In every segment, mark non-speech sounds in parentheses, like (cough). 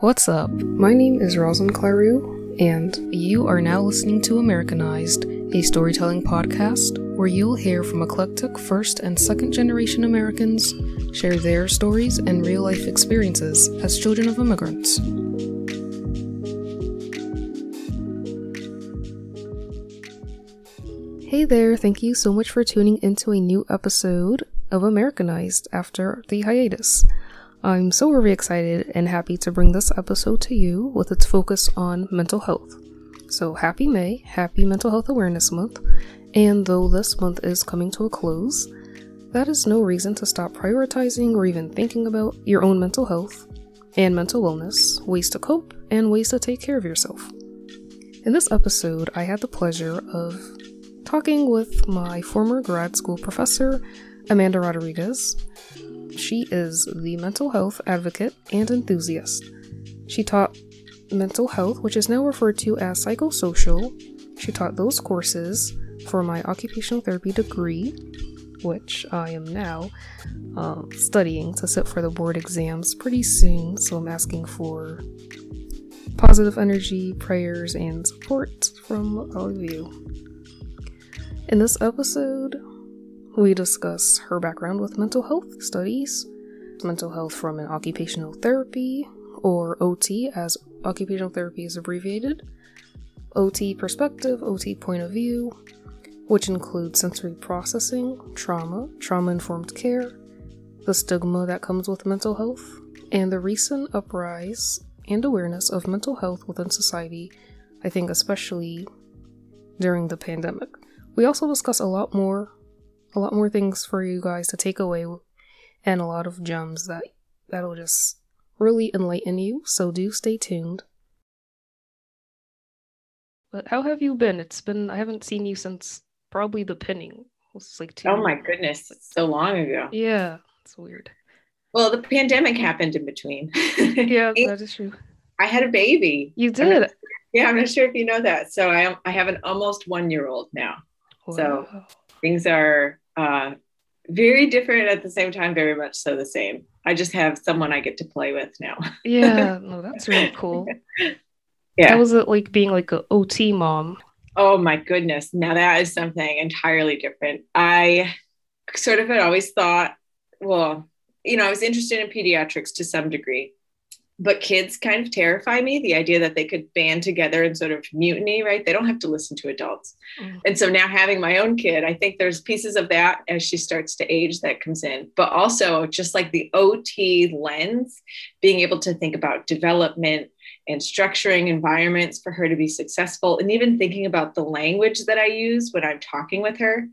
What's up? My name is Rosalind Claru, and you are now listening to Americanized, a storytelling podcast where you'll hear from eclectic first and second generation Americans share their stories and real life experiences as children of immigrants. Hey there, thank you so much for tuning into a new episode of Americanized after the hiatus. I'm so very excited and happy to bring this episode to you with its focus on mental health. So, happy May, happy Mental Health Awareness Month, and though this month is coming to a close, that is no reason to stop prioritizing or even thinking about your own mental health and mental wellness, ways to cope, and ways to take care of yourself. In this episode, I had the pleasure of talking with my former grad school professor, Amanda Rodriguez, she is the mental health advocate and enthusiast. She taught mental health, which is now referred to as psychosocial. She taught those courses for my occupational therapy degree, which I am now um, studying to sit for the board exams pretty soon. So I'm asking for positive energy, prayers, and support from all of you. In this episode, we discuss her background with mental health studies, mental health from an occupational therapy, or OT as occupational therapy is abbreviated, OT perspective, OT point of view, which includes sensory processing, trauma, trauma informed care, the stigma that comes with mental health, and the recent uprise and awareness of mental health within society, I think, especially during the pandemic. We also discuss a lot more a lot more things for you guys to take away and a lot of gems that that'll just really enlighten you so do stay tuned. But how have you been? It's been i haven't seen you since probably the pinning. It's like two oh my goodness it's so long ago. Yeah it's weird. Well the pandemic happened in between. (laughs) Yeah that is true. I had a baby. You did? I'm yeah i'm not sure if you know that. So i i have an almost one year old now. Wow. so things are uh, very different at the same time, very much so the same. I just have someone I get to play with now. (laughs) yeah, (laughs) no, that's really cool. Yeah. How was it like being like an OT mom? Oh my goodness. Now that is something entirely different. I sort of had always thought, well, you know, I was interested in pediatrics to some degree but kids kind of terrify me the idea that they could band together and sort of mutiny right? They don't have to listen to adults. Mm-hmm. and so now having my own kid i think there's pieces of that as she starts to age that comes in but also just like the ot lens being able to think about development and structuring environments for her to be successful and even thinking about the language that i use when i'm talking with her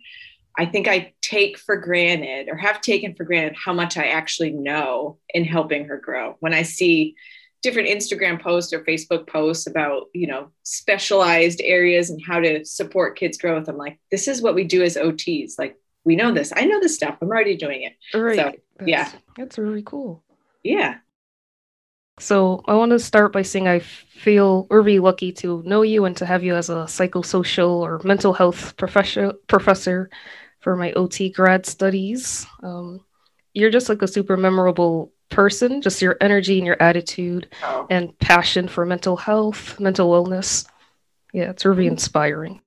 I think I take for granted or have taken for granted how much I actually know in helping her grow. When I see different Instagram posts or Facebook posts about, you know, specialized areas and how to support kids' growth, I'm like, this is what we do as OTs. Like, we know this. I know this stuff. I'm already doing it. Right. So, that's, yeah. That's really cool. Yeah. So I want to start by saying I feel really lucky to know you and to have you as a psychosocial or mental health professor professor for my OT grad studies. Um, you're just like a super memorable person, just your energy and your attitude oh. and passion for mental health, mental wellness. Yeah, it's really inspiring.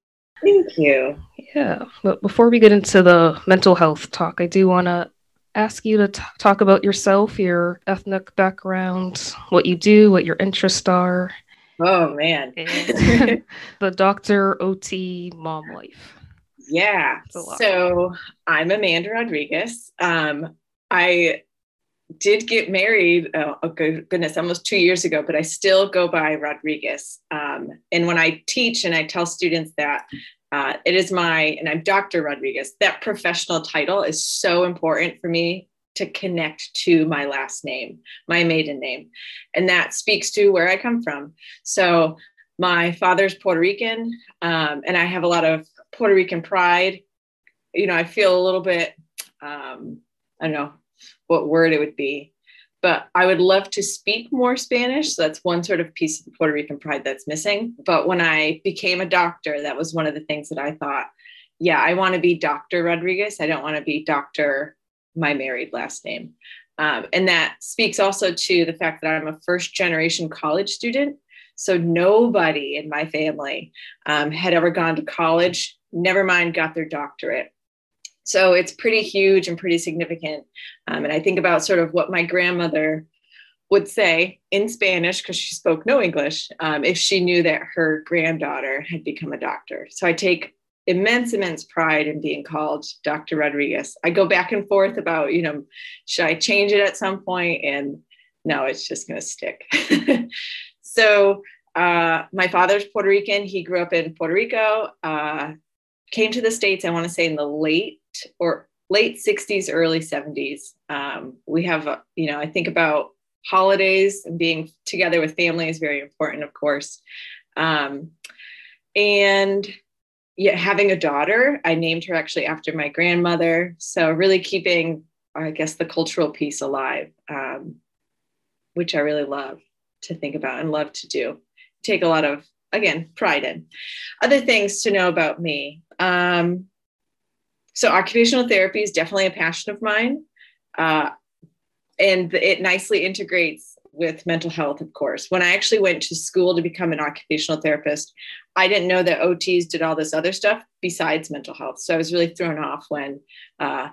Thank you. Yeah, but before we get into the mental health talk, I do want to ask you to t- talk about yourself, your ethnic background, what you do, what your interests are. Oh, man. (laughs) the doctor, OT, mom life. Yeah. So I'm Amanda Rodriguez. Um, I did get married, oh, oh, goodness, almost two years ago, but I still go by Rodriguez. Um, and when I teach and I tell students that uh, it is my, and I'm Dr. Rodriguez, that professional title is so important for me to connect to my last name, my maiden name. And that speaks to where I come from. So my father's Puerto Rican, um, and I have a lot of Puerto Rican pride. You know, I feel a little bit, um, I don't know what word it would be, but I would love to speak more Spanish. So that's one sort of piece of the Puerto Rican pride that's missing. But when I became a doctor, that was one of the things that I thought, yeah, I want to be Dr. Rodriguez. I don't want to be Dr. my married last name. Um, and that speaks also to the fact that I'm a first generation college student. So nobody in my family um, had ever gone to college, never mind got their doctorate. So it's pretty huge and pretty significant. Um, and I think about sort of what my grandmother would say in Spanish, because she spoke no English, um, if she knew that her granddaughter had become a doctor. So I take immense, immense pride in being called Dr. Rodriguez. I go back and forth about, you know, should I change it at some point? And no, it's just going to stick. (laughs) so uh, my father's Puerto Rican. He grew up in Puerto Rico, uh, came to the States, I want to say in the late or late 60s, early 70s. Um, we have, uh, you know, I think about holidays and being together with family is very important, of course. Um, and yeah, having a daughter, I named her actually after my grandmother. So really keeping, I guess, the cultural piece alive, um, which I really love to think about and love to do. Take a lot of, again, pride in. Other things to know about me. Um, so occupational therapy is definitely a passion of mine. Uh, and it nicely integrates with mental health, of course. When I actually went to school to become an occupational therapist, I didn't know that OTs did all this other stuff besides mental health. So I was really thrown off when uh,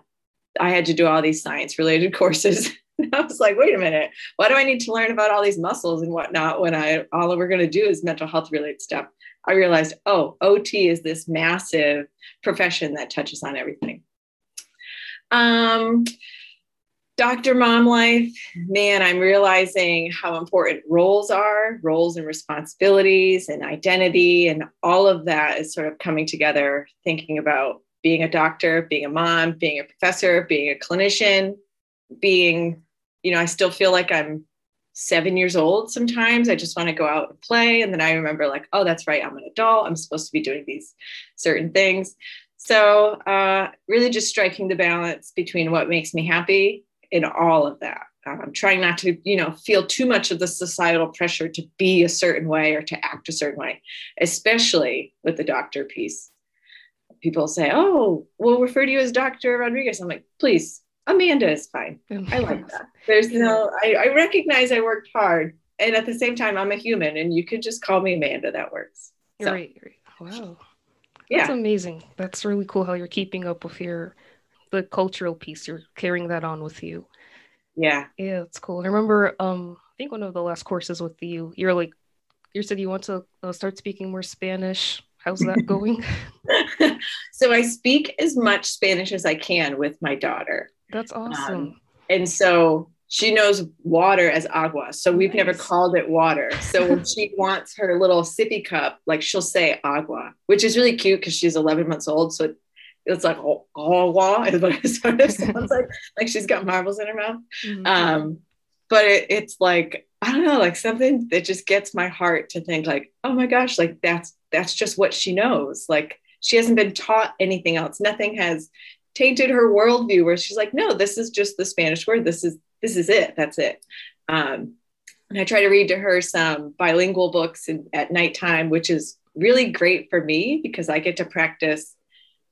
I had to do all these science related (laughs) courses. (laughs) I was like, wait a minute, why do I need to learn about all these muscles and whatnot when I all we're going to do is mental health related stuff? I realized, oh, OT is this massive profession that touches on everything. Um, Dr. Mom Life, man, I'm realizing how important roles are, roles and responsibilities and identity, and all of that is sort of coming together, thinking about being a doctor, being a mom, being a professor, being a clinician, being, you know, I still feel like I'm seven years old sometimes. I just want to go out and play. And then I remember, like, oh, that's right, I'm an adult. I'm supposed to be doing these certain things. So, uh, really just striking the balance between what makes me happy in all of that. Um, trying not to, you know, feel too much of the societal pressure to be a certain way or to act a certain way, especially with the doctor piece. People say, "Oh, we'll refer to you as Dr. Rodriguez." I'm like, please Amanda is fine. I like that. There's no, I, I, recognize I worked hard. And at the same time, I'm a human and you could just call me Amanda. That works. So. Right, right. Wow. That's amazing. That's really cool how you're keeping up with your the cultural piece. You're carrying that on with you. Yeah. Yeah, it's cool. I remember um I think one of the last courses with you, you're like you said you want to uh, start speaking more Spanish. How's that (laughs) going? (laughs) so I speak as much Spanish as I can with my daughter. That's um, awesome. Um, and so she knows water as agua. So we've nice. never called it water. So when she (laughs) wants her little sippy cup, like she'll say agua, which is really cute because she's 11 months old. So it, it's like oh, agua is (laughs) what it sort of sounds like, (laughs) like she's got marbles in her mouth. Mm-hmm. Um, but it, it's like I don't know, like something that just gets my heart to think like, oh my gosh, like that's that's just what she knows. Like she hasn't been taught anything else. Nothing has tainted her worldview where she's like, no, this is just the Spanish word. This is this is it. That's it. Um, and I try to read to her some bilingual books in, at nighttime, which is really great for me because I get to practice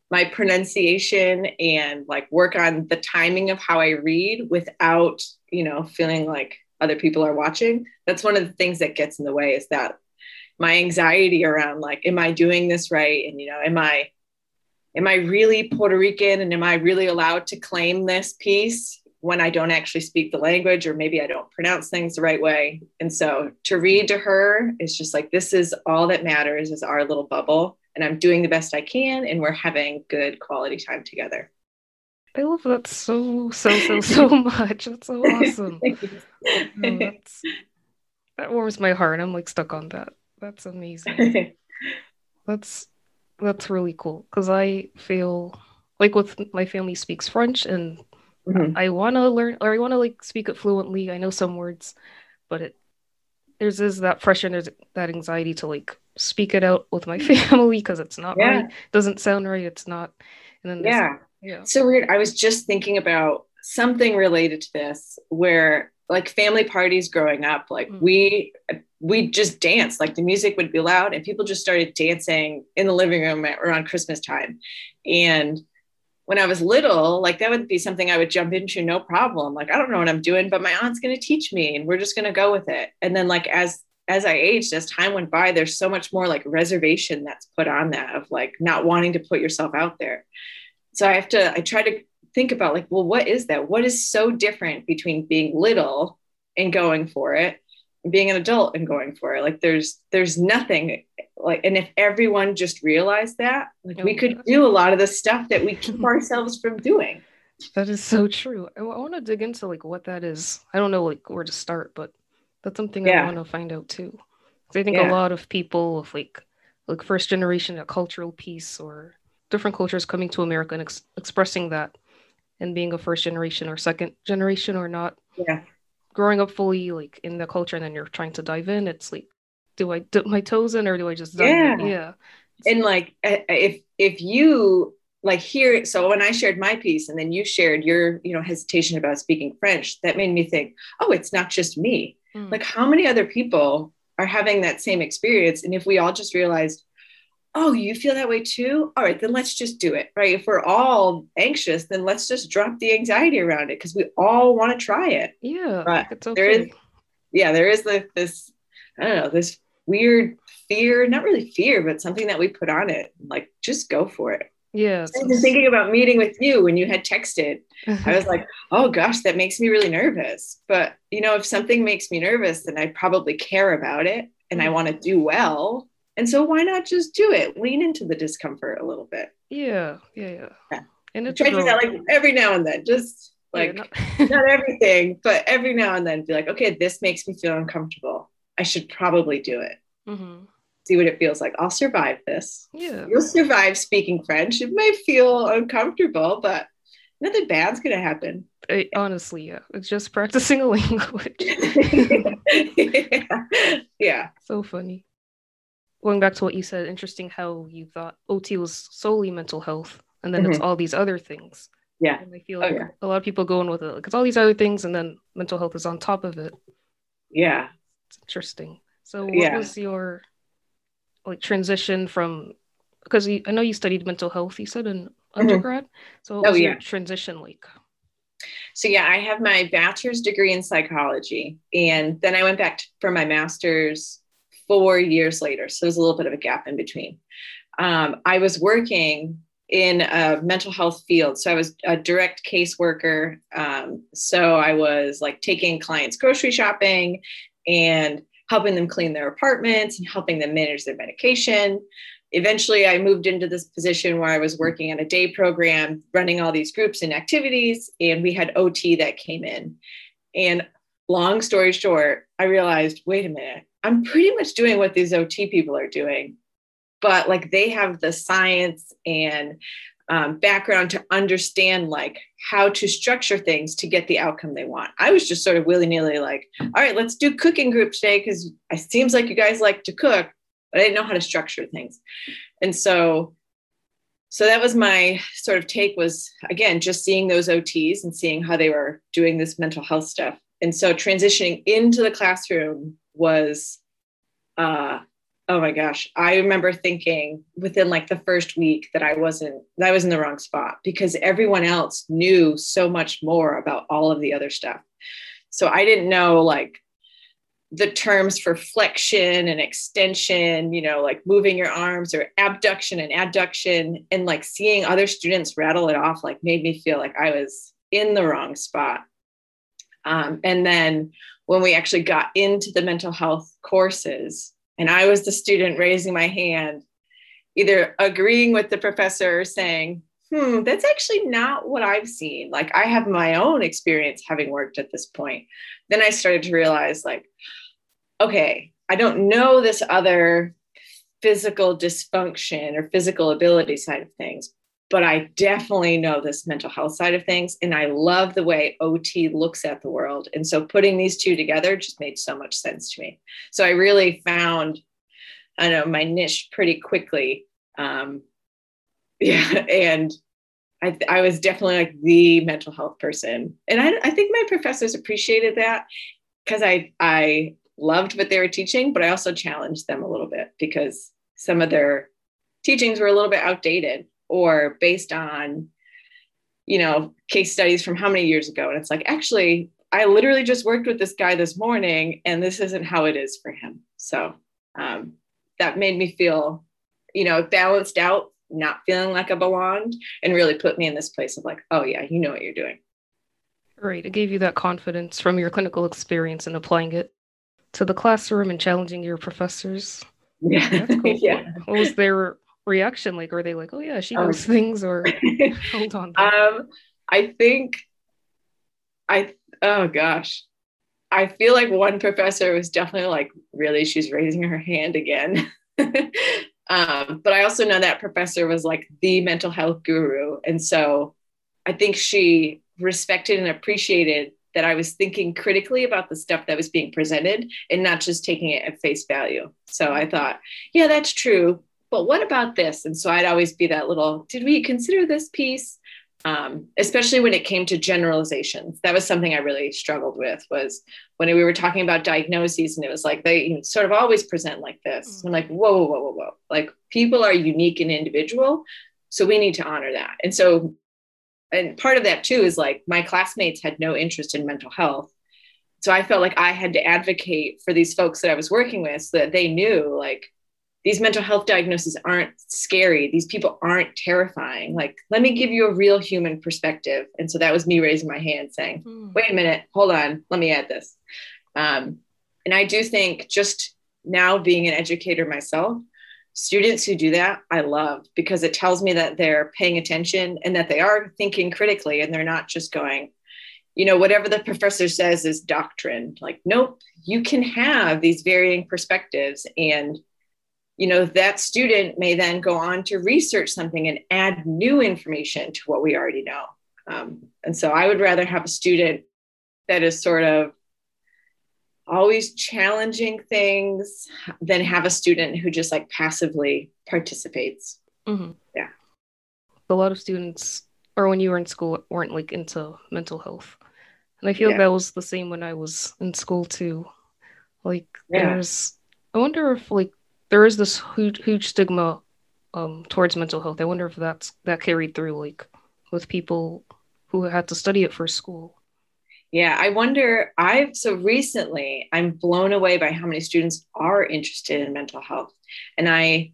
my pronunciation and like work on the timing of how I read without, you know, feeling like other people are watching. That's one of the things that gets in the way is that my anxiety around like, am I doing this right? And, you know, am I am I really Puerto Rican and am I really allowed to claim this piece when I don't actually speak the language or maybe I don't pronounce things the right way? And so to read to her is just like, this is all that matters is our little bubble. And I'm doing the best I can and we're having good quality time together. I love that so, so, so, so (laughs) much. That's so awesome. (laughs) oh, that's, that warms my heart. I'm like stuck on that. That's amazing. (laughs) that's that's really cool because I feel like with my family speaks French and mm-hmm. I want to learn or I want to like speak it fluently. I know some words, but it there's is that pressure and there's that anxiety to like speak it out with my (laughs) family because it's not yeah. right, doesn't sound right, it's not. And then yeah, yeah, so weird. I was just thinking about something related to this where like family parties growing up like mm-hmm. we we just danced like the music would be loud and people just started dancing in the living room at, around christmas time and when I was little, like that would be something I would jump into, no problem. Like, I don't know what I'm doing, but my aunt's going to teach me and we're just going to go with it. And then, like, as as I aged, as time went by, there's so much more like reservation that's put on that of like not wanting to put yourself out there. So I have to, I try to think about like, well, what is that? What is so different between being little and going for it and being an adult and going for it? Like there's there's nothing like and if everyone just realized that like we oh could do a lot of the stuff that we keep (laughs) ourselves from doing. That is so true. I, I want to dig into like what that is. I don't know like where to start but that's something yeah. i want to find out too. I think yeah. a lot of people of like like first generation a cultural piece or different cultures coming to america and ex- expressing that and being a first generation or second generation or not. Yeah. Growing up fully like in the culture and then you're trying to dive in it's like do i dip my toes in or do i just yeah in? yeah. And like if if you like here so when i shared my piece and then you shared your you know hesitation about speaking french that made me think oh it's not just me. Mm. like how many other people are having that same experience? And if we all just realized oh, you feel that way too? All right, then let's just do it, right? If we're all anxious, then let's just drop the anxiety around it because we all want to try it. Yeah. But okay. there is, yeah, there is like this, I don't know, this weird fear, not really fear, but something that we put on it. Like, just go for it. Yeah. I was thinking about meeting with you when you had texted. I was like, (laughs) oh gosh, that makes me really nervous. But, you know, if something makes me nervous, then I probably care about it and I mm. want to do well and so why not just do it? Lean into the discomfort a little bit. Yeah, yeah, yeah. yeah. And it's try to do that like every now and then, just like yeah, not-, (laughs) not everything, but every now and then be like, okay, this makes me feel uncomfortable. I should probably do it. Mm-hmm. See what it feels like. I'll survive this. Yeah. You'll survive speaking French. It might feel uncomfortable, but nothing bad's gonna happen. I, honestly, yeah. It's just practicing a (laughs) language. yeah. (laughs) yeah. So funny going back to what you said, interesting how you thought OT was solely mental health, and then mm-hmm. it's all these other things. Yeah, and I feel oh, like oh, yeah. a lot of people go in with it, like it's all these other things, and then mental health is on top of it. Yeah, it's interesting. So, what yeah. was your like transition from? Because I know you studied mental health. You said in mm-hmm. undergrad. Mm-hmm. So, what oh, was yeah. your transition like? So yeah, I have my bachelor's degree in psychology, and then I went back to, for my master's four years later. So there's a little bit of a gap in between. Um, I was working in a mental health field. So I was a direct caseworker. Um, so I was like taking clients grocery shopping and helping them clean their apartments and helping them manage their medication. Eventually, I moved into this position where I was working on a day program, running all these groups and activities, and we had OT that came in. And long story short, I realized wait a minute, I'm pretty much doing what these OT people are doing, but like they have the science and um, background to understand like how to structure things to get the outcome they want. I was just sort of willy nilly like, all right, let's do cooking group today because it seems like you guys like to cook, but I didn't know how to structure things. And so, so that was my sort of take was again just seeing those OTs and seeing how they were doing this mental health stuff. And so transitioning into the classroom was uh oh my gosh. I remember thinking within like the first week that i wasn't that i was in the wrong spot because everyone else knew so much more about all of the other stuff. So i didn't know like the terms for flexion and extension, you know, like moving your arms or abduction and adduction, and like seeing other students rattle it off, like made me feel like I was in the wrong spot. Um, and then when we actually got into the mental health courses, and I was the student raising my hand, either agreeing with the professor or saying, hmm, that's actually not what I've seen. Like I have my own experience having worked at this point. Then I started to realize, like, okay, I don't know this other physical dysfunction or physical ability side of things, but I definitely know this mental health side of things. And I love the way OT looks at the world. And so putting these two together just made so much sense to me. So I really found, I know, my niche pretty quickly. Um, (laughs) yeah. And I, I was definitely like the mental health person. And I, I think my professors appreciated that because I, I loved what they were teaching, but I also challenged them a little bit because some of their teachings were a little bit outdated or based on you know, case studies from how many years ago. And it's like, actually, I literally just worked with this guy this morning and this isn't how it is for him. So um, that made me feel, you know, balanced out, not feeling like I belonged, and really put me in this place of like, oh, yeah, you know what you're doing. Right. It gave you that confidence from your clinical experience and applying it to the classroom and challenging your professors. (laughs) Yeah. Cool. yeah. What was their reaction like? Were they like, oh, yeah, she knows um, things, or (laughs) hold on? Um, I think, I, oh gosh, I feel like one professor was definitely like, really, she's raising her hand again. (laughs) um, but I also know that professor was like the mental health guru. And so I think she respected and appreciated that I was thinking critically about the stuff that was being presented and not just taking it at face value. So I thought, yeah, that's true. But what about this? And so I'd always be that little, did we consider this piece? Um, especially when it came to generalizations. That was something I really struggled with was when we were talking about diagnoses and it was like they sort of always present like this. Mm-hmm. I'm like, whoa, whoa, whoa, whoa, whoa. Like people are unique and individual. So we need to honor that. And so and part of that too is like my classmates had no interest in mental health so i felt like i had to advocate for these folks that i was working with so that they knew like these mental health diagnoses aren't scary. These people aren't terrifying. Like let me give you a real human perspective. And so that was me raising my hand saying mm. wait a minute hold on let me add this. Um, and i do think just now being an educator myself students who do that i love because it tells me that they're paying attention and that they are thinking critically and they're not just going you know whatever the professor says is doctrine. Like nope you can have these varying perspectives and you know that student may then go on to research something and add new information to what we already know um, and so i would rather have a student that is sort of always challenging things than have a student who just like passively participates. Mm-hmm. Yeah. A lot of students, or when you were in school, weren't like into mental health. And I feel yeah. that was the same when I was in school too. Like, yeah. there's, I wonder if like there is this huge, huge stigma um, towards mental health. I wonder if that's that carried through like with people who had to study it for school. Yeah, I wonder. I've so recently I'm blown away by how many students are interested in mental health. And I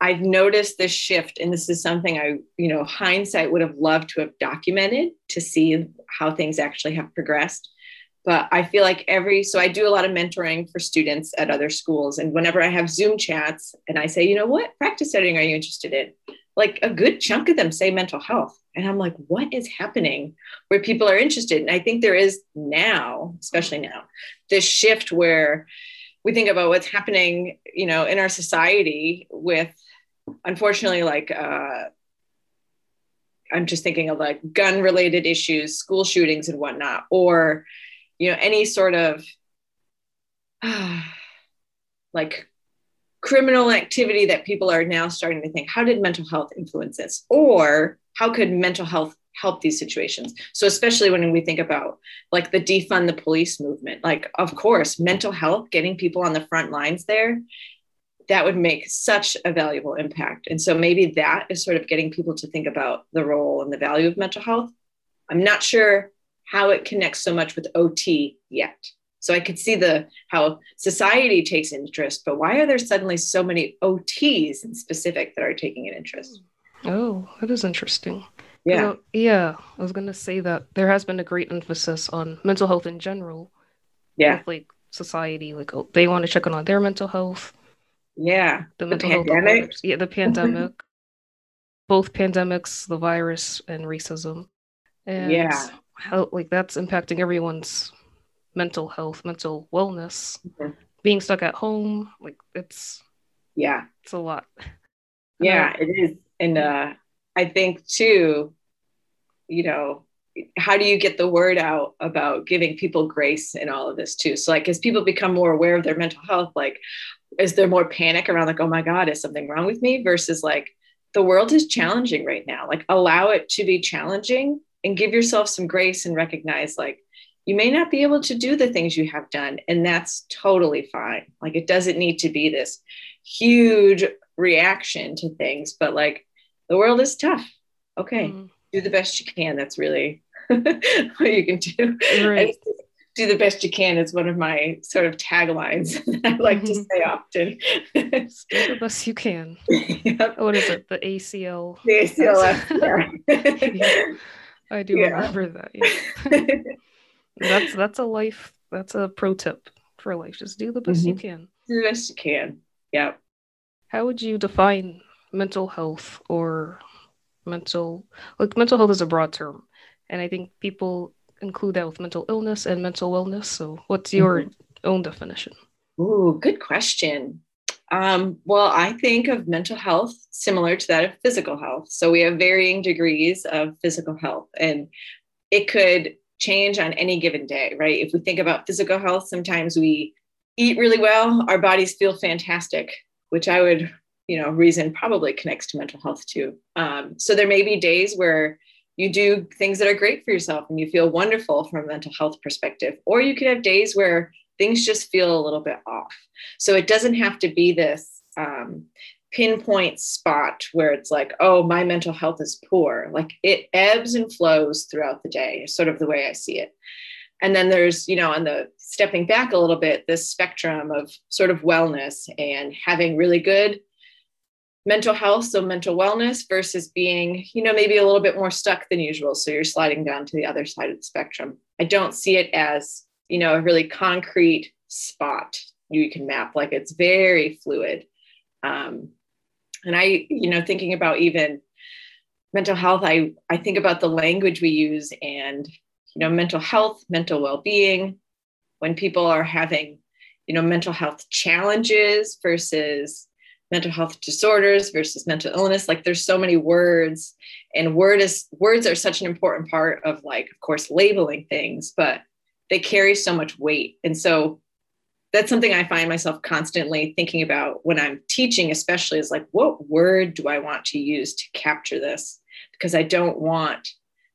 I've noticed this shift, and this is something I, you know, hindsight would have loved to have documented to see how things actually have progressed. But I feel like every so I do a lot of mentoring for students at other schools. And whenever I have Zoom chats and I say, you know, what practice setting are you interested in? Like a good chunk of them say mental health. And I'm like, what is happening where people are interested? And I think there is now, especially now, this shift where we think about what's happening, you know, in our society with, unfortunately, like, uh, I'm just thinking of like gun related issues, school shootings and whatnot, or, you know, any sort of (sighs) like criminal activity that people are now starting to think, how did mental health influence this? Or how could mental health help these situations? So especially when we think about like the defund the police movement like of course mental health getting people on the front lines there that would make such a valuable impact. And so maybe that is sort of getting people to think about the role and the value of mental health. I'm not sure how it connects so much with ot yet so i could see the how society takes interest but why are there suddenly so many ots in specific that are taking an interest Oh, that is interesting. Yeah. yeah. I was gonna say that there has been a great emphasis on mental health in general. Yeah. With, like society, like oh, they want to check in on their mental health. Yeah. The, the mental pandemic. health. Yeah, the mm-hmm. pandemic. Both pandemics, the virus and racism. And yeah. How like that's impacting everyone's mental health, mental wellness. Mm-hmm. Being stuck at home, like it's yeah. It's a lot. Yeah, it is and uh, I think too, you know, how do you get the word out about giving people grace in all of this too? So like as people become more aware of their mental health, like is there more panic around like, oh my God, is something wrong with me? Versus like the world is challenging right now. Like allow it to be challenging and give yourself some grace and recognize like you may not be able to do the things you have done and that's totally fine like it doesn't need to be this huge reaction to things but like the world is tough. Okay. Mm. do the best you can. That's really (laughs) what you can do. Right. Do the best you can is one of my sort of taglines (laughs) I like to say often. do the best you can. (laughs) Yep. What is it? The ACL. The ACL. yeah. I do yeah. remember that. Yeah. (laughs) (laughs) that's that's a life. That's a pro tip for life. Just do the best mm-hmm. you can. Do the best you can. Yeah. How would you define mental health or mental like mental health is a broad term and i think people include that with mental illness and mental wellness so what's your mm-hmm. own definition Ooh, good question um, well i think of mental health similar to that of physical health. So we have varying degrees of physical health and it could change on any given day right? If we think about physical health sometimes we eat really well our bodies feel fantastic which i would you know reason probably connects to mental health too. Um, so there may be days where you do things that are great for yourself and you feel wonderful from a mental health perspective or you could have days where things just feel a little bit off so it doesn't have to be this um, pinpoint spot where it's like oh my mental health is poor like it ebbs and flows throughout the day sort of the way i see it and then there's you know on the stepping back a little bit this spectrum of sort of wellness and having really good mental health, so mental wellness, versus being, you know, maybe a little bit more stuck than usual. So you're sliding down to the other side of the spectrum. I don't see it as, you know, a really concrete spot you can map. Like it's very fluid. Um, and I, you know, thinking about even mental health, I, I think about the language we use and, you know, mental health, mental well-being, when people are having, you know, mental health challenges versus mental health disorders versus mental illness like there's so many words and word is words are such an important part of like of course labeling things but they carry so much weight and so that's something i find myself constantly thinking about when i'm teaching especially is like what word do i want to use to capture this because i don't want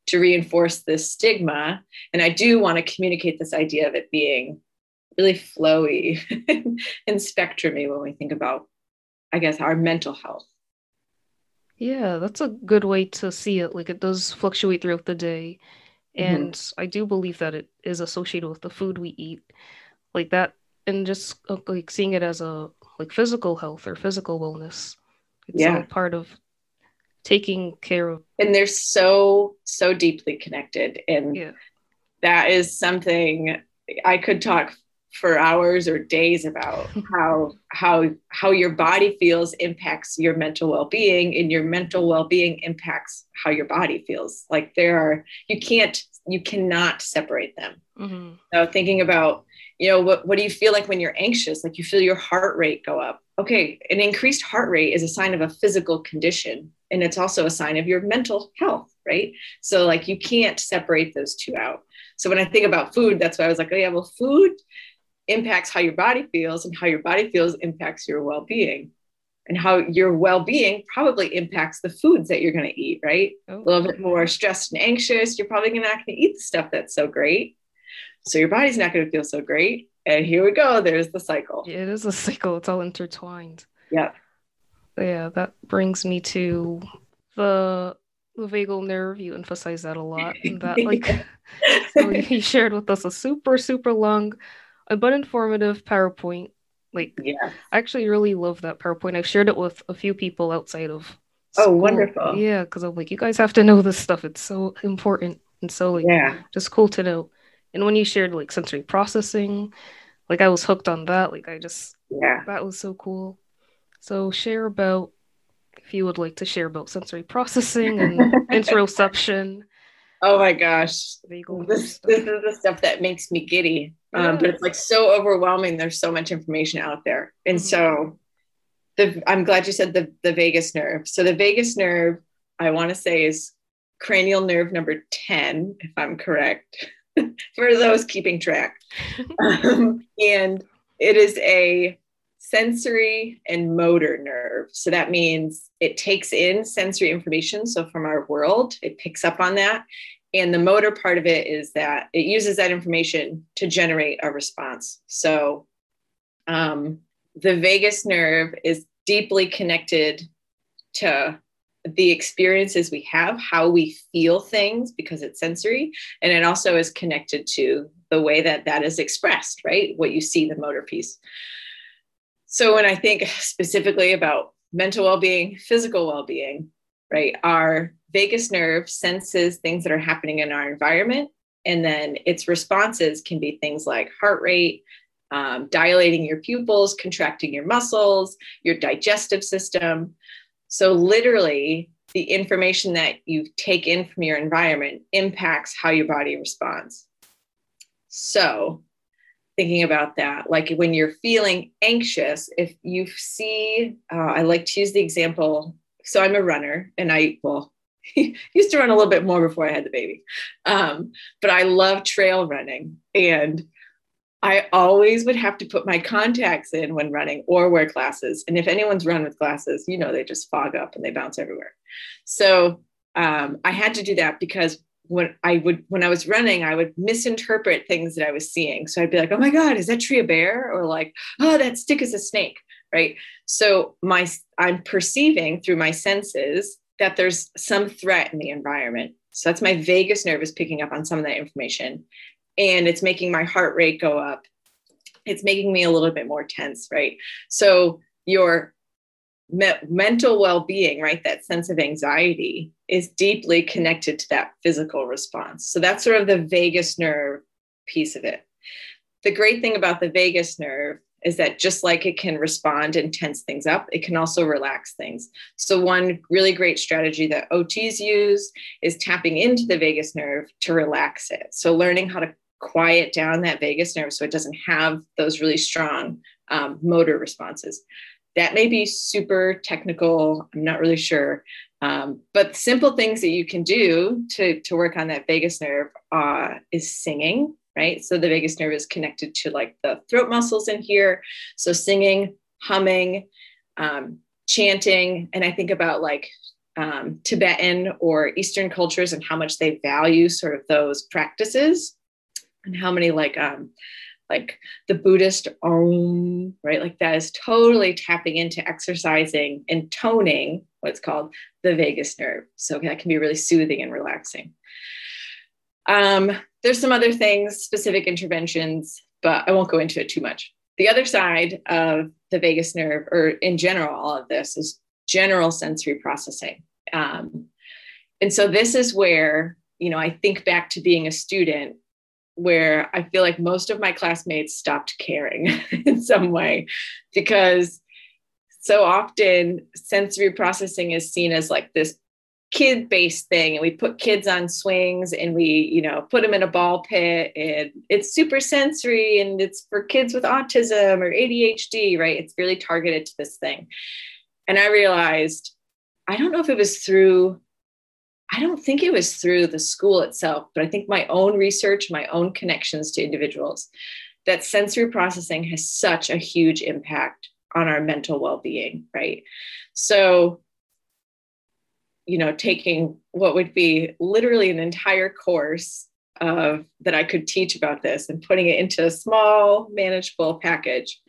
to reinforce this stigma and i do want to communicate this idea of it being really flowy (laughs) and spectrumy when we think about I guess, our mental health. Yeah, that's a good way to see it. Like it does fluctuate throughout the day. Mm-hmm. And mm-hmm. I do believe that it is associated with the food we eat. Like that and just uh, like seeing it as a like physical health or physical wellness. It's yeah. all part of taking care of and they're so so deeply connected and yeah. that is something I could talk for hours or days about (laughs) how how how your body feels impacts your mental well-being and your mental well-being impacts how your body feels. Like there are you can't you cannot separate them. Mm-hmm. so thinking about you know what, what do you feel like when you're anxious? Like you feel your heart rate go up. Okay an increased heart rate is a sign of a physical condition and it's also a sign of your mental health right? So like you can't separate those two out. So when i think about food that's why i was like oh yeah well food impacts how your body feels and how your body feels impacts your well-being. And how your well-being probably impacts the foods that you're going to eat right? Oh. a little bit more stressed and anxious you're probably not going to eat the stuff that's so great. So your body's not going to feel so great. And here we go there's the cycle. It is a cycle it's all intertwined. Yeah yeah that brings me to the the vagal nerve you emphasize that a lot and that like (laughs) (laughs) so you shared with us a super super long but informative PowerPoint. Like, yeah, I actually really love that PowerPoint. I've shared it with a few people outside of. Oh, school. Oh, wonderful! Yeah, because I'm like, you guys have to know this stuff. It's so important and so like, yeah, just cool to know. And when you shared like sensory processing, like I was hooked on that. Like I just, yeah, that was so cool. So share about if you would like to share about sensory processing and (laughs) interoception Oh my gosh. This, this is the stuff that makes me giddy. Um, but it's like so overwhelming. There's so much information out there. And mm-hmm. so the I'm glad you said the, the vagus nerve. So the vagus nerve, I want to say is cranial nerve number 10, if I'm correct, (laughs) for those keeping track. (laughs) um, and it is a sensory and motor nerve. So that means it takes in sensory information. So from our world, it picks up on that. And the motor part of it is that it uses that information to generate a response. So um, the vagus nerve is deeply connected to the experiences we have, how we feel things because it's sensory. And it also is connected to the way that that is expressed, right? What you see, the motor piece. So when I think specifically about mental well being, physical well being, right, our vagus nerve senses things that are happening in our environment. And then its responses can be things like heart rate, um, dilating your pupils, contracting your muscles, your digestive system. So, literally, the information that you take in from your environment impacts how your body responds. So, thinking about that, like when you're feeling anxious, if you see, uh, I like to use the example. So, I'm a runner and I, well, (laughs) used to run a little bit more before I had the baby. Um, but I love trail running. And I always would have to put my contacts in when running or wear glasses. And if anyone's run with glasses, you know, they just fog up and they bounce everywhere. So um, I had to do that because when I would, when I was running, I would misinterpret things that I was seeing. So I'd be like, oh my God, is that tree a bear? Or like, oh, that stick is a snake. Right. So my, I'm perceiving through my senses that there's some threat in the environment. So that's my vagus nerve is picking up on some of that information and it's making my heart rate go up. It's making me a little bit more tense, right? So your me- mental well-being, right, that sense of anxiety is deeply connected to that physical response. So that's sort of the vagus nerve piece of it. The great thing about the vagus nerve is that just like it can respond and tense things up, it can also relax things. So, one really great strategy that OTs use is tapping into the vagus nerve to relax it. So, learning how to quiet down that vagus nerve so it doesn't have those really strong um, motor responses. That may be super technical. I'm not really sure. Um, but simple things that you can do to, to work on that vagus nerve uh, is singing, right? So the vagus nerve is connected to like the throat muscles in here. So singing, humming, um, chanting. And I think about like um, Tibetan or Eastern cultures and how much they value sort of those practices and how many like um like the buddhist om right? Like that is totally tapping into exercising and toning what's called the vagus nerve. So that can be really soothing and relaxing. Um, there's some other things specific interventions but i won't go into it too much. The other side of the vagus nerve or in general all of this is general sensory processing. Um, and so this is where you know i think back to being a student where I feel like most of my classmates stopped caring (laughs) in some way because so often sensory processing is seen as like this kid based thing and we put kids on swings and we you know put them in a ball pit and it's super sensory and it's for kids with autism or ADHD right? It's really targeted to this thing. And i realized i don't know if it was through I don't think it was through the school itself, but I think my own research, my own connections to individuals, that sensory processing has such a huge impact on our mental well being, right? So, you know, taking what would be literally an entire course of that I could teach about this and putting it into a small, manageable package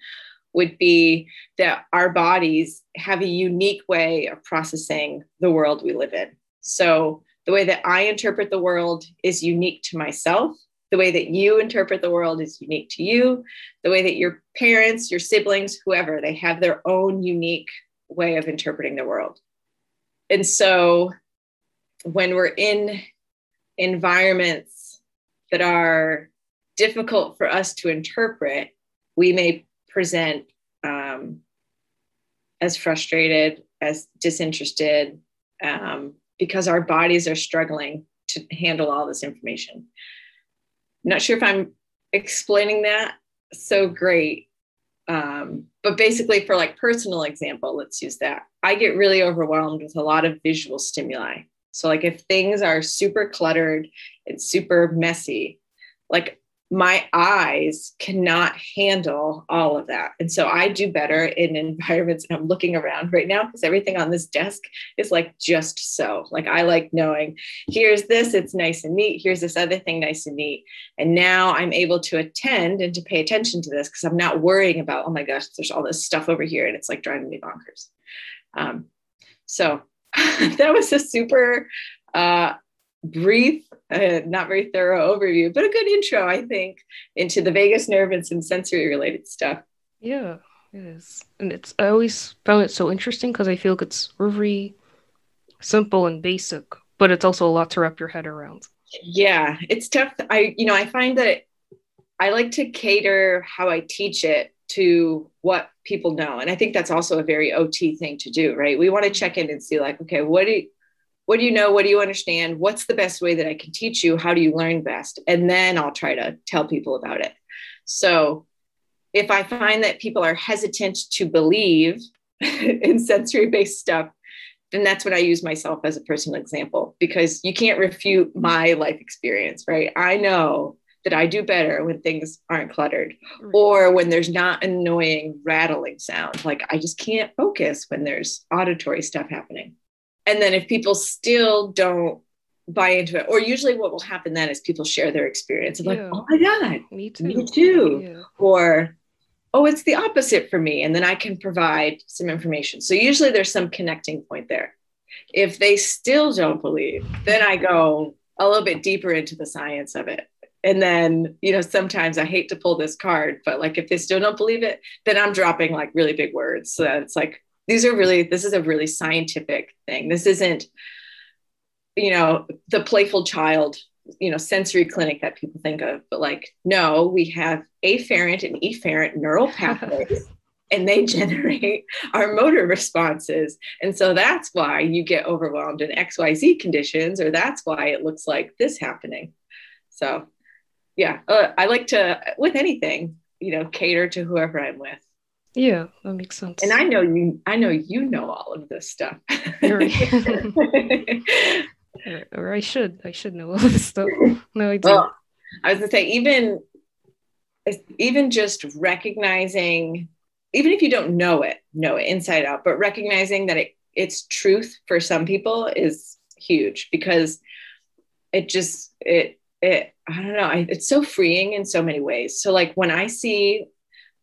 would be that our bodies have a unique way of processing the world we live in so the way that I interpret the world is unique to myself. The way that you interpret the world is unique to you. The way that your parents, your siblings, whoever, they have their own unique way of interpreting the world. And so when we're in environments that are difficult for us to interpret, we may present um, as frustrated, as disinterested, um, because our bodies are struggling to handle all this information. I'm not sure if I'm explaining that so great. Um, but basically, for like personal example, let's use that. I get really overwhelmed with a lot of visual stimuli. So, like, if things are super cluttered and super messy, like my eyes cannot handle all of that. And so I do better in (laughs) environments and I'm looking around right now because everything on this desk is like just so. Like I like knowing here's this, it's nice and neat. Here's this other thing, nice and neat. And now I'm able to attend and to pay attention to this because I'm not worrying about, oh my gosh, there's all this stuff over here and it's like driving me bonkers. Um, so (laughs) that was a super uh, brief, uh, not very thorough overview, but a good intro, I think, into the vagus nerve and some sensory related stuff. Yeah, it is. And it's, I always found it so interesting because I feel like it's very simple and basic, but it's also a lot to wrap your head around. Yeah, it's tough. I, you know, I find that I like to cater how I teach it to what people know. And I think that's also a very OT thing to do, right? We want to check in and see, like, okay, what do you, what do you know? What do you understand? What's the best way that I can teach you? How do you learn best? And then I'll try to tell people about it. So if I find that people are hesitant to believe (laughs) in sensory based stuff, then that's when I use myself as a personal example because you can't refute my life experience, right? I know that I do better when things aren't cluttered or when there's not annoying rattling sound. Like I just can't focus when there's auditory stuff happening. And then if people still don't buy into it, or usually what will happen then is people share their experience of like, oh my God, me too. Me too. Yeah. Or, oh, it's the opposite for me. And then I can provide some information. So usually there's some connecting point there. If they still don't believe, then I go a little bit deeper into the science of it and then you know sometimes i hate to pull this card but like if they still don't believe it then i'm dropping like really big words so it's like these are really this is a really scientific thing. This isn't you know the playful child you know sensory clinic that people think of but like no we have afferent and efferent neural (laughs) pathways and they generate our motor responses. And so that's why you get overwhelmed in xyz conditions or that's why it looks like this happening. So yeah, uh, I like to with anything, you know, cater to whoever I'm with. Yeah, that makes sense. And I know you. I know you know all of this stuff. (laughs) or I should. I should know all this stuff. No, I do. Well, I was gonna say even even just recognizing, even if you don't know it, know it inside out, but recognizing that it it's truth for some people is huge because it just it it i don't know it's so freeing in so many ways so like when i see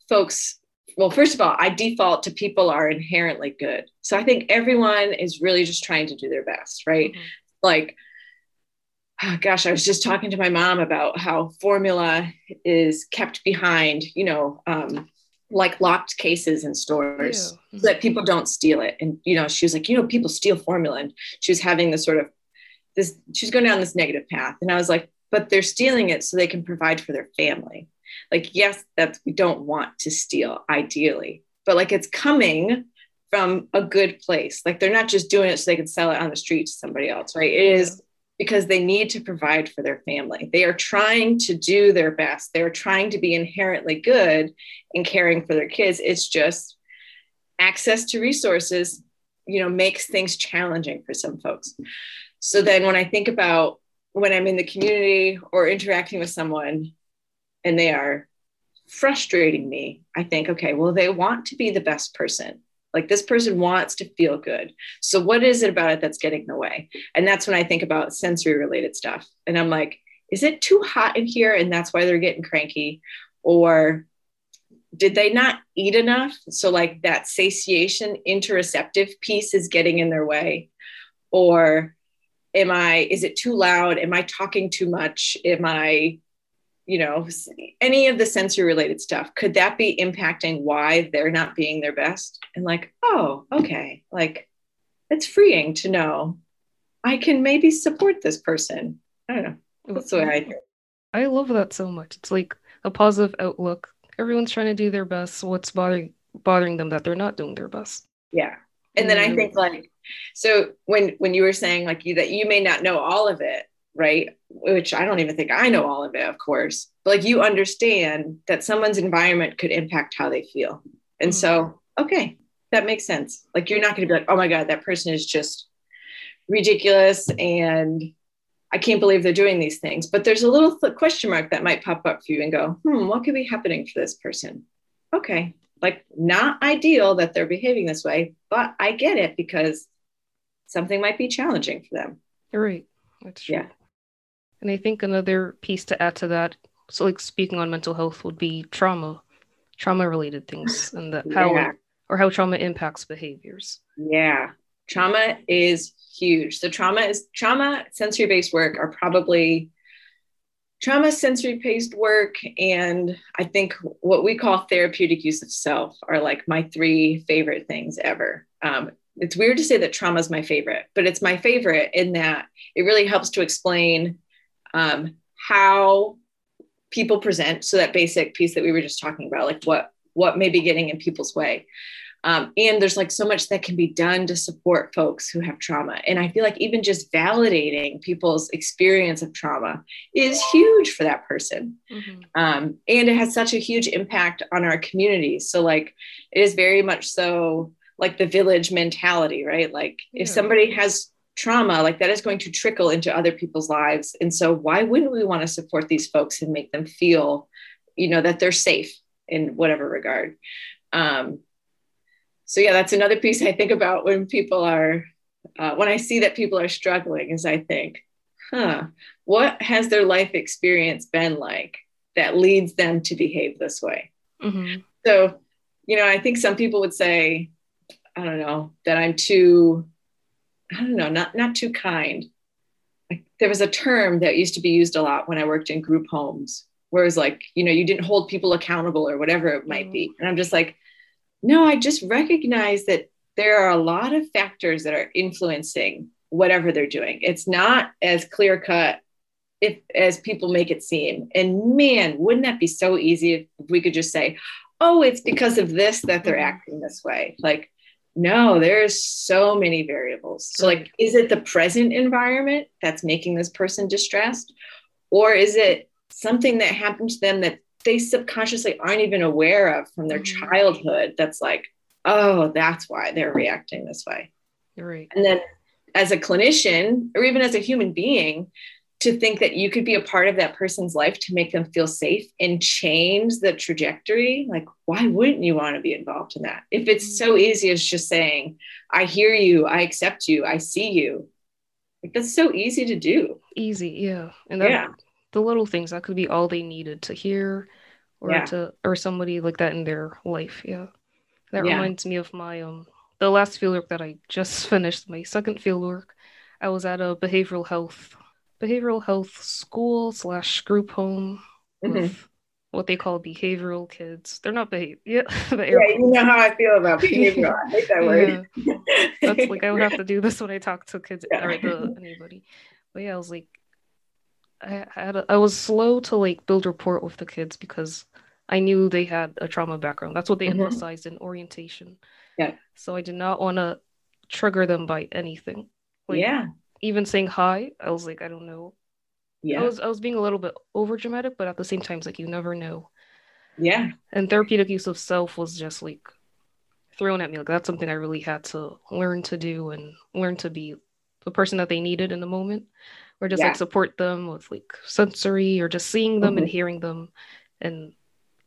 folks well first of all i default to people are inherently good. So i think everyone is really just trying to do their best right? Mm-hmm. like oh gosh i was just talking to my mom about how formula is kept behind you know um, like locked cases in stores so that people don't steal it. And you know she was like you know people steal formula. And she was having this sort of this she's going down this negative path. And i was like but they're stealing it so they can provide for their family. Like, yes, that we don't want to steal ideally, but like it's coming from a good place. Like they're not just doing it so they can sell it on the street to somebody else, right? It is because they need to provide for their family. They are trying to do their best. They're trying to be inherently good in caring for their kids. It's just access to resources, you know, makes things challenging for some folks. So then when I think about when I'm in the community or interacting with someone and they are frustrating me, I think, okay, well, they want to be the best person. Like this person wants to feel good. So, what is it about it that's getting in the way? And that's when I think about sensory related stuff. And I'm like, is it too hot in here? And that's why they're getting cranky? Or did they not eat enough? So, like that satiation interoceptive piece is getting in their way. Or am i is it too loud am i talking too much am i you know any of the sensory related stuff could that be impacting why they're not being their best? And like oh okay like it's freeing to know i can maybe support this person. I don't know. That's the way i think i love that so much. It's like a positive outlook. Everyone's trying to do their best. What's bothering bothering them that they're not doing their best? Yeah. And then i mm. think like so when when you were saying like you that you may not know all of it right which i don't even think i know all of it of course but like you understand that someone's environment could impact how they feel and mm-hmm. so okay that makes sense like you're not going to be like oh my god that person is just ridiculous and i can't believe they're doing these things but there's a little question mark that might pop up for you and go hmm what could be happening for this person okay like not ideal that they're behaving this way but i get it because something might be challenging for them. You're right. That's true. Yeah. And I think another piece to add to that, so like speaking on mental health would be trauma, trauma related things (sighs) and that how yeah. or how trauma impacts behaviors. Yeah. trauma is huge. So trauma is trauma sensory based work are probably trauma sensory based work and I think what we call therapeutic use of self are like my three favorite things ever. Um, it's weird to say that trauma is my favorite, but it's my favorite in that it really helps to explain um, how people present. So that basic piece that we were just talking about, like what what may be getting in people's way. Um, and there's like so much that can be done to support folks who have trauma. And I feel like even just validating people's experience of trauma is huge for that person. Mm-hmm. Um, and it has such a huge impact on our community. So, like, it is very much so like the village mentality, right? Like, yeah. if somebody has trauma, like that is going to trickle into other people's lives. And so, why wouldn't we want to support these folks and make them feel, you know, that they're safe in whatever regard? Um, so yeah, that's another piece I think about when people are, uh, when I see that people are struggling, is I think, huh, what has their life experience been like that leads them to behave this way? Mm-hmm. So, you know, I think some people would say, I don't know, that I'm too, I don't know, not not too kind. Like, there was a term that used to be used a lot when I worked in group homes, where it's like, you know, you didn't hold people accountable or whatever it might mm-hmm. be. And I'm just like, no, I just recognize that there are a lot of factors that are influencing whatever they're doing. It's not as clear cut if as people make it seem. And man, wouldn't that be so easy if we could just say, "Oh, it's because of this that they're acting this way." Like no, there's so many variables. So like is it the present environment that's making this person distressed or is it something that happened to them that they subconsciously aren't even aware of from their mm-hmm. childhood that's like oh that's why they're reacting this way right and then as a clinician or even as a human being to think that you could be a part of that person's life to make them feel safe and change the trajectory like why wouldn't you want to be involved in that if it's so mm-hmm. easy as just saying i hear you i accept you i see you like that's so easy to do easy yeah and that, yeah the little things that could be all they needed to hear or yeah. to or somebody like that in their life yeah that yeah. reminds me of my um the last fieldwork that i just (laughs) finished my second fieldwork i was at a behavioral health behavioral health school slash group home mm-hmm. with what they call behavioral kids. They're not behavior. (laughs) Yeah, yeah, you know how I feel about (laughs) behavioral. I hate that word. Yeah. That's like I would have to do this when I talk to kids yeah. or the, anybody. But yeah, I was like, I had a, I was slow to like build rapport with the kids because I knew they had a trauma background. That's what they mm-hmm. emphasized in orientation. Yeah. So I did not want to trigger them by anything. Like, yeah. Even saying hi, I was like, I don't know. Yeah. I was I was being a little bit over dramatic, but at the same time, it's like you never know. Yeah. And therapeutic use of self was just like thrown at me. Like that's something I really had to learn to do and learn to be the person that they needed in the moment or just yeah. like support them with like sensory or just seeing them mm-hmm. and hearing them and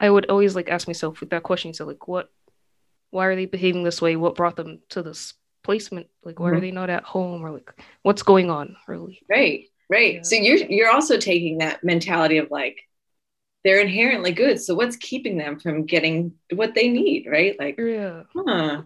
i would always like ask myself with that question so like what why are they behaving this way what brought them to this placement like why mm-hmm. are they not at home or like what's going on really right right yeah. so you're you're also taking that mentality of like they're inherently good so what's keeping them from getting what they need right like yeah huh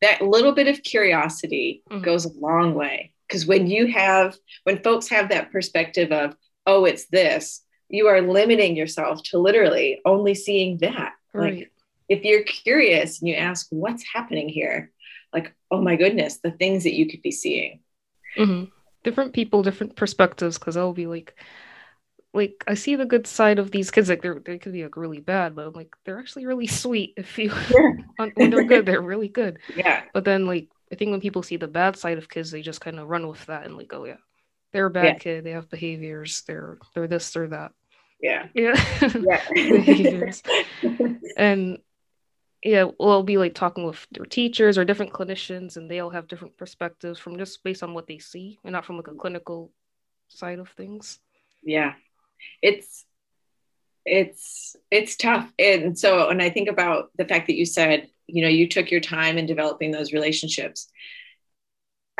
that little bit of curiosity mm-hmm. goes a long way because when you have when folks have that perspective of oh it's this you are limiting yourself to literally only seeing that right. like if you're curious and you ask what's happening here like oh my goodness the things that you could be seeing mm-hmm. different people different perspectives because i'll be like like I see the good side of these kids. Like they're they could be like really bad, but I'm like they're actually really sweet. If you (laughs) yeah. (laughs) when they're good, they're really good. Yeah. But then like I think when people see the bad side of kids, they just kind of run with that and like, oh yeah, they're a bad yeah. kid. They have behaviors. They're they're this. They're that. Yeah. Yeah. (laughs) yeah. behaviors. and yeah, well, be like talking with their teachers or different clinicians, and they all have different perspectives from just based on what they see, and not from like a clinical side of things. Yeah, it's it's it's tough, and so and I think about the fact that you said you know you took your time in developing those relationships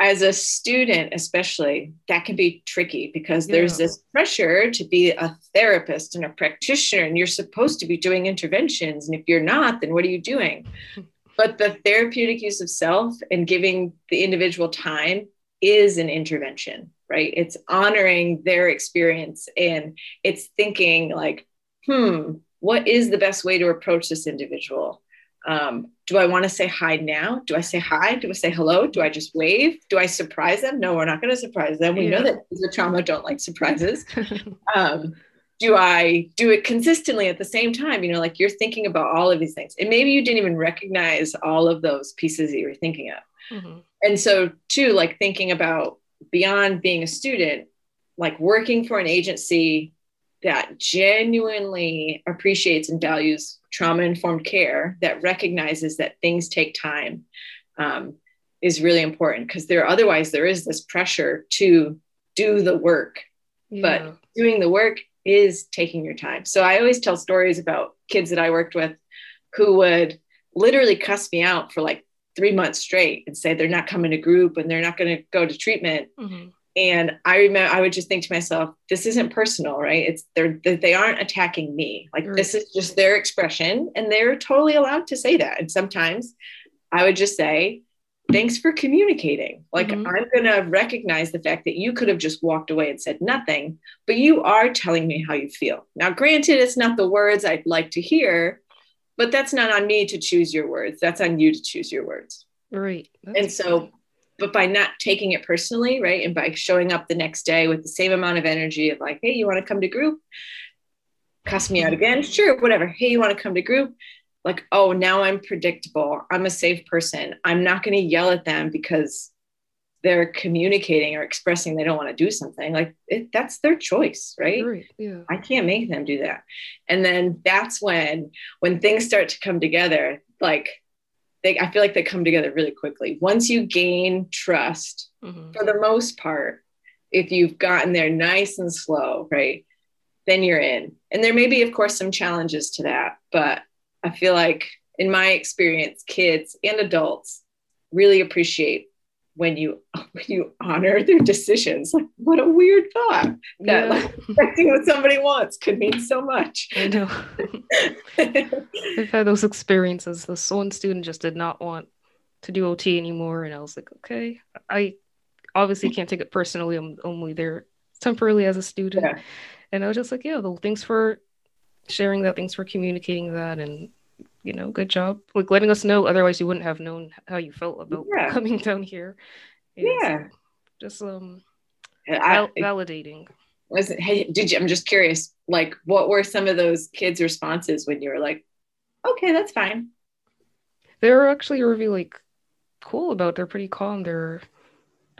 as a student especially that can be tricky because yeah. there's this pressure to be a therapist and a practitioner and you're supposed to be doing interventions and if you're not then what are you doing (laughs) but the therapeutic use of self and giving the individual time is an intervention, right? It's honoring their experience and it's thinking like, hmm, what is the best way to approach this individual? Um, do I want to say hi now? Do I say hi? Do I say hello? Do I just wave? Do I surprise them? No, we're not going to surprise them. We yeah. know that the trauma don't like surprises. (laughs) um, do I do it consistently at the same time? You know, like you're thinking about all of these things, and maybe you didn't even recognize all of those pieces that you were thinking of. Mm-hmm. And so, too, like thinking about beyond being a student, like working for an agency that genuinely appreciates and values trauma informed care that recognizes that things take time um, is really important because there otherwise there is this pressure to do the work. Yeah. but doing the work is taking your time. So i always tell stories about kids that i worked with who would literally cuss me out for like three months straight and say they're not coming to group and they're not going to go to treatment. Mm-hmm and i remember i would just think to myself this isn't personal right? It's they're they aren't attacking me. Like right. this is just their expression and they're totally allowed to say that. And sometimes i would just say thanks for communicating. Like mm-hmm. i'm going to recognize the fact that you could have just walked away and said nothing but you are telling me how you feel. Now granted it's not the words i'd like to hear but that's not on me to choose your words. That's on you to choose your words. Right. That's and so but by not taking it personally, right? And by showing up the next day with the same amount of energy of like, hey, you want to come to group? Cuss me out again? Sure, whatever. Hey, you want to come to group? Like, oh, now I'm predictable. I'm a safe person. I'm not going to yell at them because they're communicating or expressing they don't want to do something. Like it, that's their choice, right? right? Yeah. I can't make them do that. And then that's when when things start to come together, like they I feel like they come together really quickly. Once you gain trust, mm-hmm. for the most part, if you've gotten there nice and slow, right, then you're in. And there may be, of course, some challenges to that, but I feel like in my experience, kids and adults really appreciate when you (laughs) when you honor their decisions. Like what a weird thought that yeah. like what somebody wants could mean so much. I know. (laughs) I've had those experiences. This one student just did not want to do OT anymore, and I was like, okay, I obviously can't take it personally. I'm only there temporarily as a student, yeah. and I was just like, yeah, well, thanks for sharing that. Thanks for communicating that, and you know, good job. Like letting us know. Otherwise, you wouldn't have known how you felt about yeah. (laughs) coming down here. yeah. Just um, I, validating. Was hey, did you? I'm just curious. Like, what were some of those kids' responses when you were like, "Okay, that's fine." They were actually really like cool about. It. They're pretty calm. They're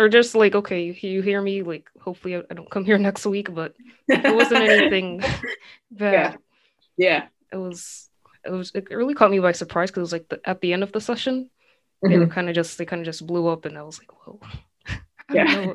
or just like okay you, hear me like hopefully I, I, don't come here (laughs) next week but it wasn't anything (laughs) that yeah, yeah. it was it was it really caught me by surprise because it was like the, at the end of the session mm-hmm. they were kind of just they kind of just blew up and I was like whoa. (laughs) I yeah.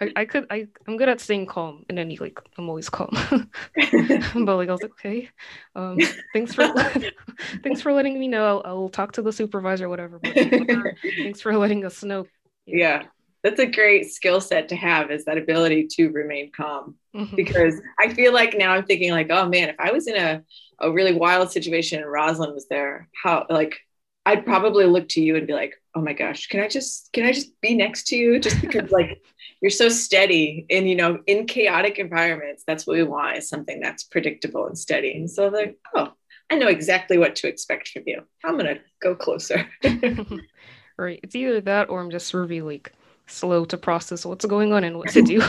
I, I, could I I'm good at staying calm and then like I'm always calm. (laughs) But like I was like okay um thanks for (laughs) thanks for letting me know. I'll, I'll talk to the supervisor whatever but thanks for letting us know. Yeah that's a great skill set to have is that ability to remain calm mm-hmm. because i feel like now i'm thinking like oh man if i was in a a really wild situation and Rosalind was there, how like I'd probably look to you and be like, oh my gosh, can I just can I just be next to you? Just because (laughs) like you're so steady and you know, in chaotic environments, that's what we want is something that's predictable and steady. And so like, oh, I know exactly what to expect from you. I'm gonna go closer. (laughs) (laughs) right. It's either that or I'm just really like slow to process what's going on and what to do.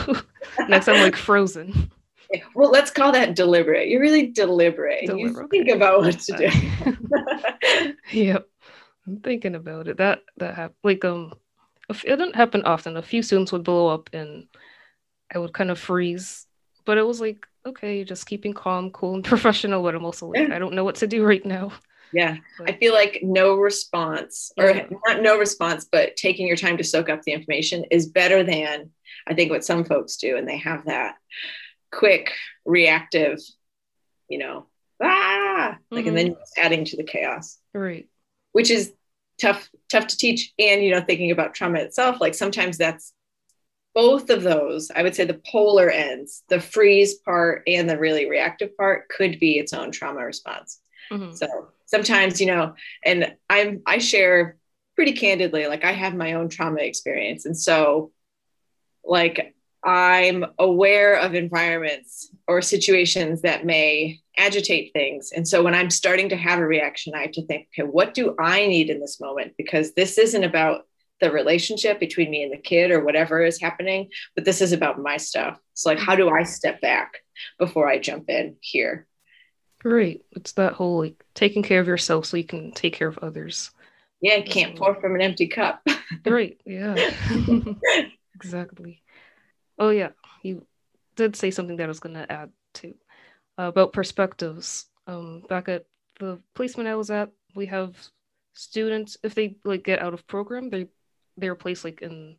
(laughs) Next I'm like frozen well, let's call that deliberate. You're really deliberate. deliberate. You think about what to do. (laughs) yep, I'm thinking about it. That that happened. Like um, it didn't happen often. A few students would blow up, and I would kind of freeze. But it was like, okay, just keeping calm, cool, and (laughs) professional. But I'm also like. I don't know what to do right now. Yeah, I feel like no response, or yeah. not no response, but taking your time to soak up the information is better than I think what some folks do, and they have that quick reactive you know ah like mm-hmm. and then mm-hmm. adding to the chaos right which is tough tough to teach and you know thinking about trauma itself like sometimes that's both of those i would say the polar ends the freeze part and the really reactive part could be its own trauma response Mm-hmm. So sometimes, you know, and I'm I share pretty candidly, like I have my own trauma experience. And so like I'm aware of environments or situations that may agitate things. And so when I'm starting to have a reaction, I have to think, okay, what do I need in this moment? Because this isn't about the relationship between me and the kid or whatever is happening, but this is about my stuff. So, like, how do I step back before I jump in here? Right. It's that whole like taking care of yourself so you can take care of others. Yeah, you can't pour from an empty cup. (laughs) right. Yeah. (laughs) exactly. Oh, yeah. You did say something that I was going to add to uh, about perspectives. Um, back at the placement I was at, we have students, if they like get out of program, they they're placed like in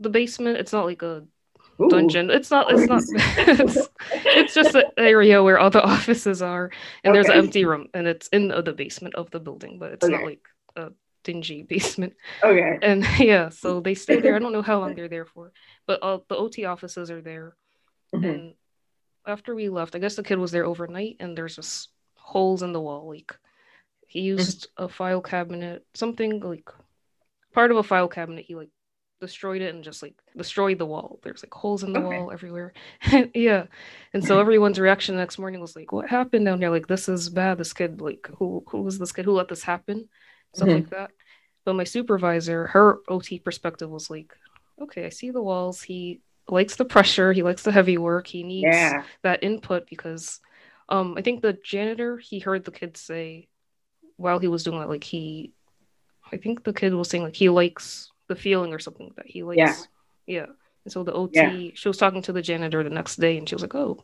the basement. It's not like a Ooh. dungeon. It's not. It's not. it's, (laughs) (laughs) it's, just an area where all the (laughs) offices are, and okay. there's an empty room, and it's in the basement of the building, but it's okay. not like a dingy basement. Okay. And yeah, so they stay there. I don't know how long they're there for, but all the OT offices are there. Mm-hmm. And after we left, I guess the kid was there overnight, and there's just holes in the wall. Like he used mm-hmm. a file cabinet, something like part of a file cabinet. He like destroyed it and just like destroyed the wall. There's like holes in the okay. wall everywhere. (laughs) yeah. And so (laughs) everyone's reaction the next morning was like, What happened down here? Like this is bad. This kid, like who who was this kid? Who let this happen? Stuff mm-hmm. like that. But my supervisor, her OT perspective was like, Okay, I see the walls. He likes the pressure, he likes the heavy work, he needs yeah. that input because um I think the janitor he heard the kid say while he was doing that, like he I think the kid was saying like he likes the feeling or something that he likes. Yeah. Yeah. And so the OT, yeah. she was talking to the janitor the next day and she was like, oh,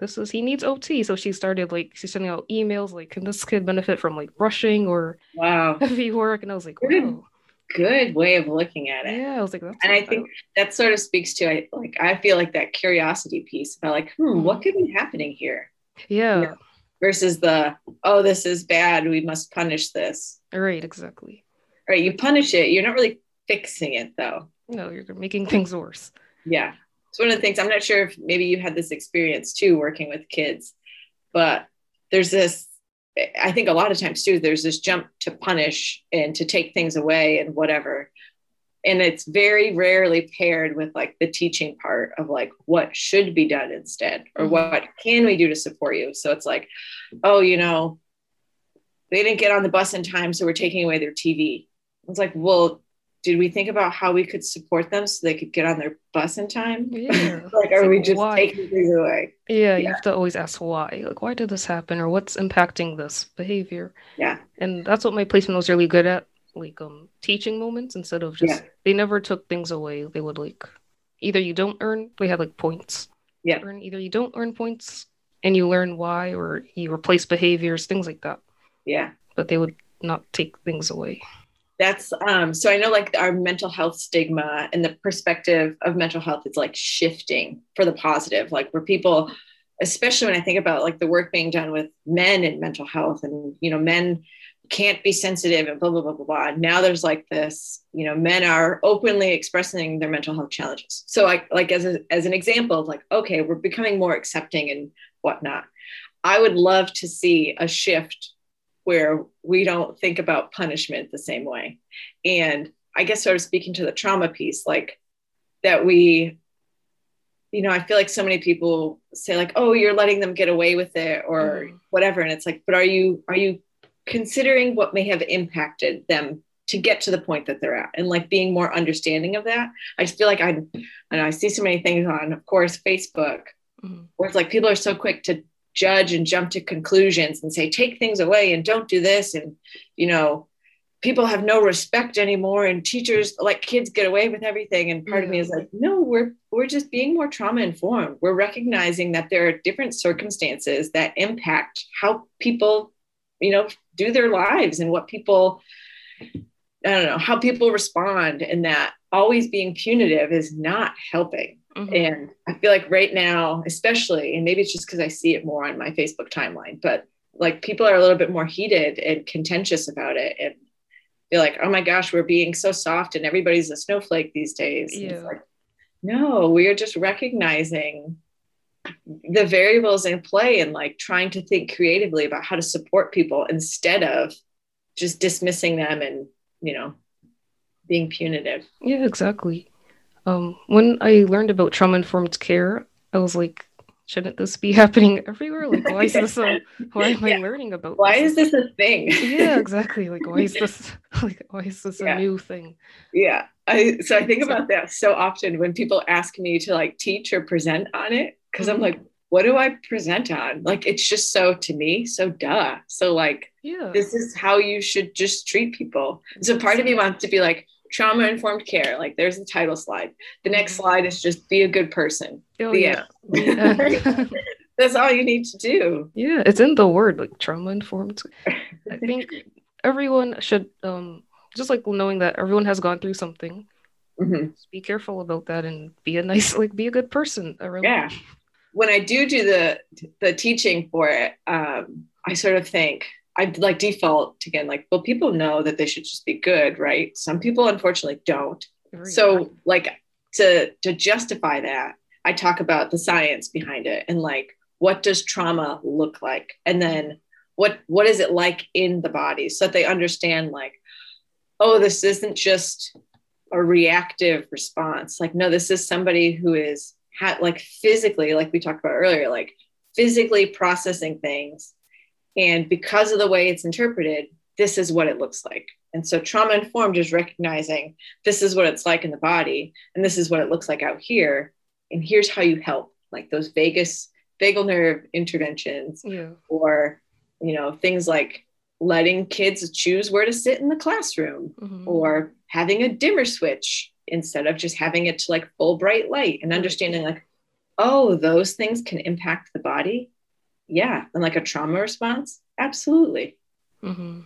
this is, he needs OT. So she started like, she's sending out emails like, can this kid benefit from like brushing or wow (laughs) heavy work? And I was like, wow. Good way of looking at it. Yeah, I was like, that's and I think that sort of speaks to I like I feel like that curiosity piece about like, hmm, mm-hmm. what could be happening here? Yeah. You know, versus the oh, this is bad, we must punish this. Right, exactly right you punish it you're not really fixing it though. No you're making things worse. Yeah it's one of the things i'm not sure if maybe you had this experience too working with kids but there's this i think a lot of times too there's this jump to punish and to take things away and whatever and it's very rarely paired with like the teaching part of like what should be done instead or mm-hmm. what can we do to support you so it's like oh you know they didn't get on the bus in time so we're taking away their tv was like, well, did we think about how we could support them so they could get on their bus in time? Yeah. (laughs) like, are like, we just why? taking things away? Yeah, yeah, you have to always ask why. Like, why did this happen, or what's impacting this behavior? Yeah, and that's what my placement was really good at, like um teaching moments instead of just. Yeah. They never took things away. They would like, either you don't earn. They had like points. Yeah. Earn, either you don't earn points and you learn why, or you replace behaviors, things like that. Yeah. But they would not take things away that's um so i know like our mental health stigma and the perspective of mental health is like shifting for the positive. Like where people especially when i think about like the work being done with men in mental health and you know men can't be sensitive and blah blah blah blah blah. Now there's like this you know men are openly expressing their mental health challenges. So like like as, a, as an example of like okay we're becoming more accepting and whatnot. I would love to see a shift where we don't think about punishment the same way. And I guess sort of speaking to the trauma piece, like that we, you know, I feel like so many people say like, oh, you're letting them get away with it or mm. whatever. And it's like, but are you are you considering what may have impacted them to get to the point that they're at and like being more understanding of that. I just feel like I, I know I see so many things on, of course, Facebook, mm-hmm. where it's like people are so quick to judge and jump to conclusions and say take things away and don't do this. And you know people have no respect anymore and teachers let kids get away with everything. And part of me is mm-hmm. like no we're we're just being more trauma informed. We're recognizing that there are different circumstances that impact how people you know do their lives and what people i don't know how people respond and that always being punitive is not helping Mm-hmm. And I feel like right now, especially, and maybe it's just because I see it more on my Facebook timeline, but like people are a little bit more heated and contentious about it and feel like, oh my gosh, we're being so soft and everybody's a snowflake these days. Yeah. Like, no, we are just recognizing the variables in play and like trying to think creatively about how to support people instead of just dismissing them and you know being punitive yeah exactly um when i learned about trauma informed care i was like shouldn't this be (laughs) happening everywhere like why is this a (laughs) why am yeah. i learning about why this? is this a thing yeah (laughs) exactly like why is this like why is this yeah. a new thing yeah i so i think about that so often when people ask me to like teach or present on it because mm-hmm. i'm like what do I present on? Like, it's just so to me, so duh. So, like, yeah, this is how you should just treat people. So, part of me wants to be like, trauma informed care. Like, there's the title slide. The next mm-hmm. slide is just be a good person. Oh, yeah. (laughs) yeah. That's all you need to do. Yeah, it's in the word, like trauma informed. I (laughs) think everyone should, um, just like knowing that everyone has gone through something. Mm-hmm. be careful about that and be a nice, like, be a good person. Around. Yeah when I do do the the teaching for it, um, I sort of think I like default again, like, well, people know that they should just be good, right? Some people unfortunately don't. so, like, to to justify that, I talk about the science behind it and like what does trauma look like, and then what what is it like in the body, so that they understand like, oh, this isn't just a reactive response. Like, no, this is somebody who is had like physically, like we talked about earlier, like physically processing things. And because of the way it's interpreted, this is what it looks like. And so trauma informed is recognizing this is what it's like in the body, and this is what it looks like out here. And here's how you help, like those vagus vagal nerve interventions, yeah. or you know, things like letting kids choose where to sit in the classroom mm-hmm. or having a dimmer switch instead of just having it to like full bright light and understanding like oh those things can impact the body yeah and like a trauma response absolutely mm-hmm.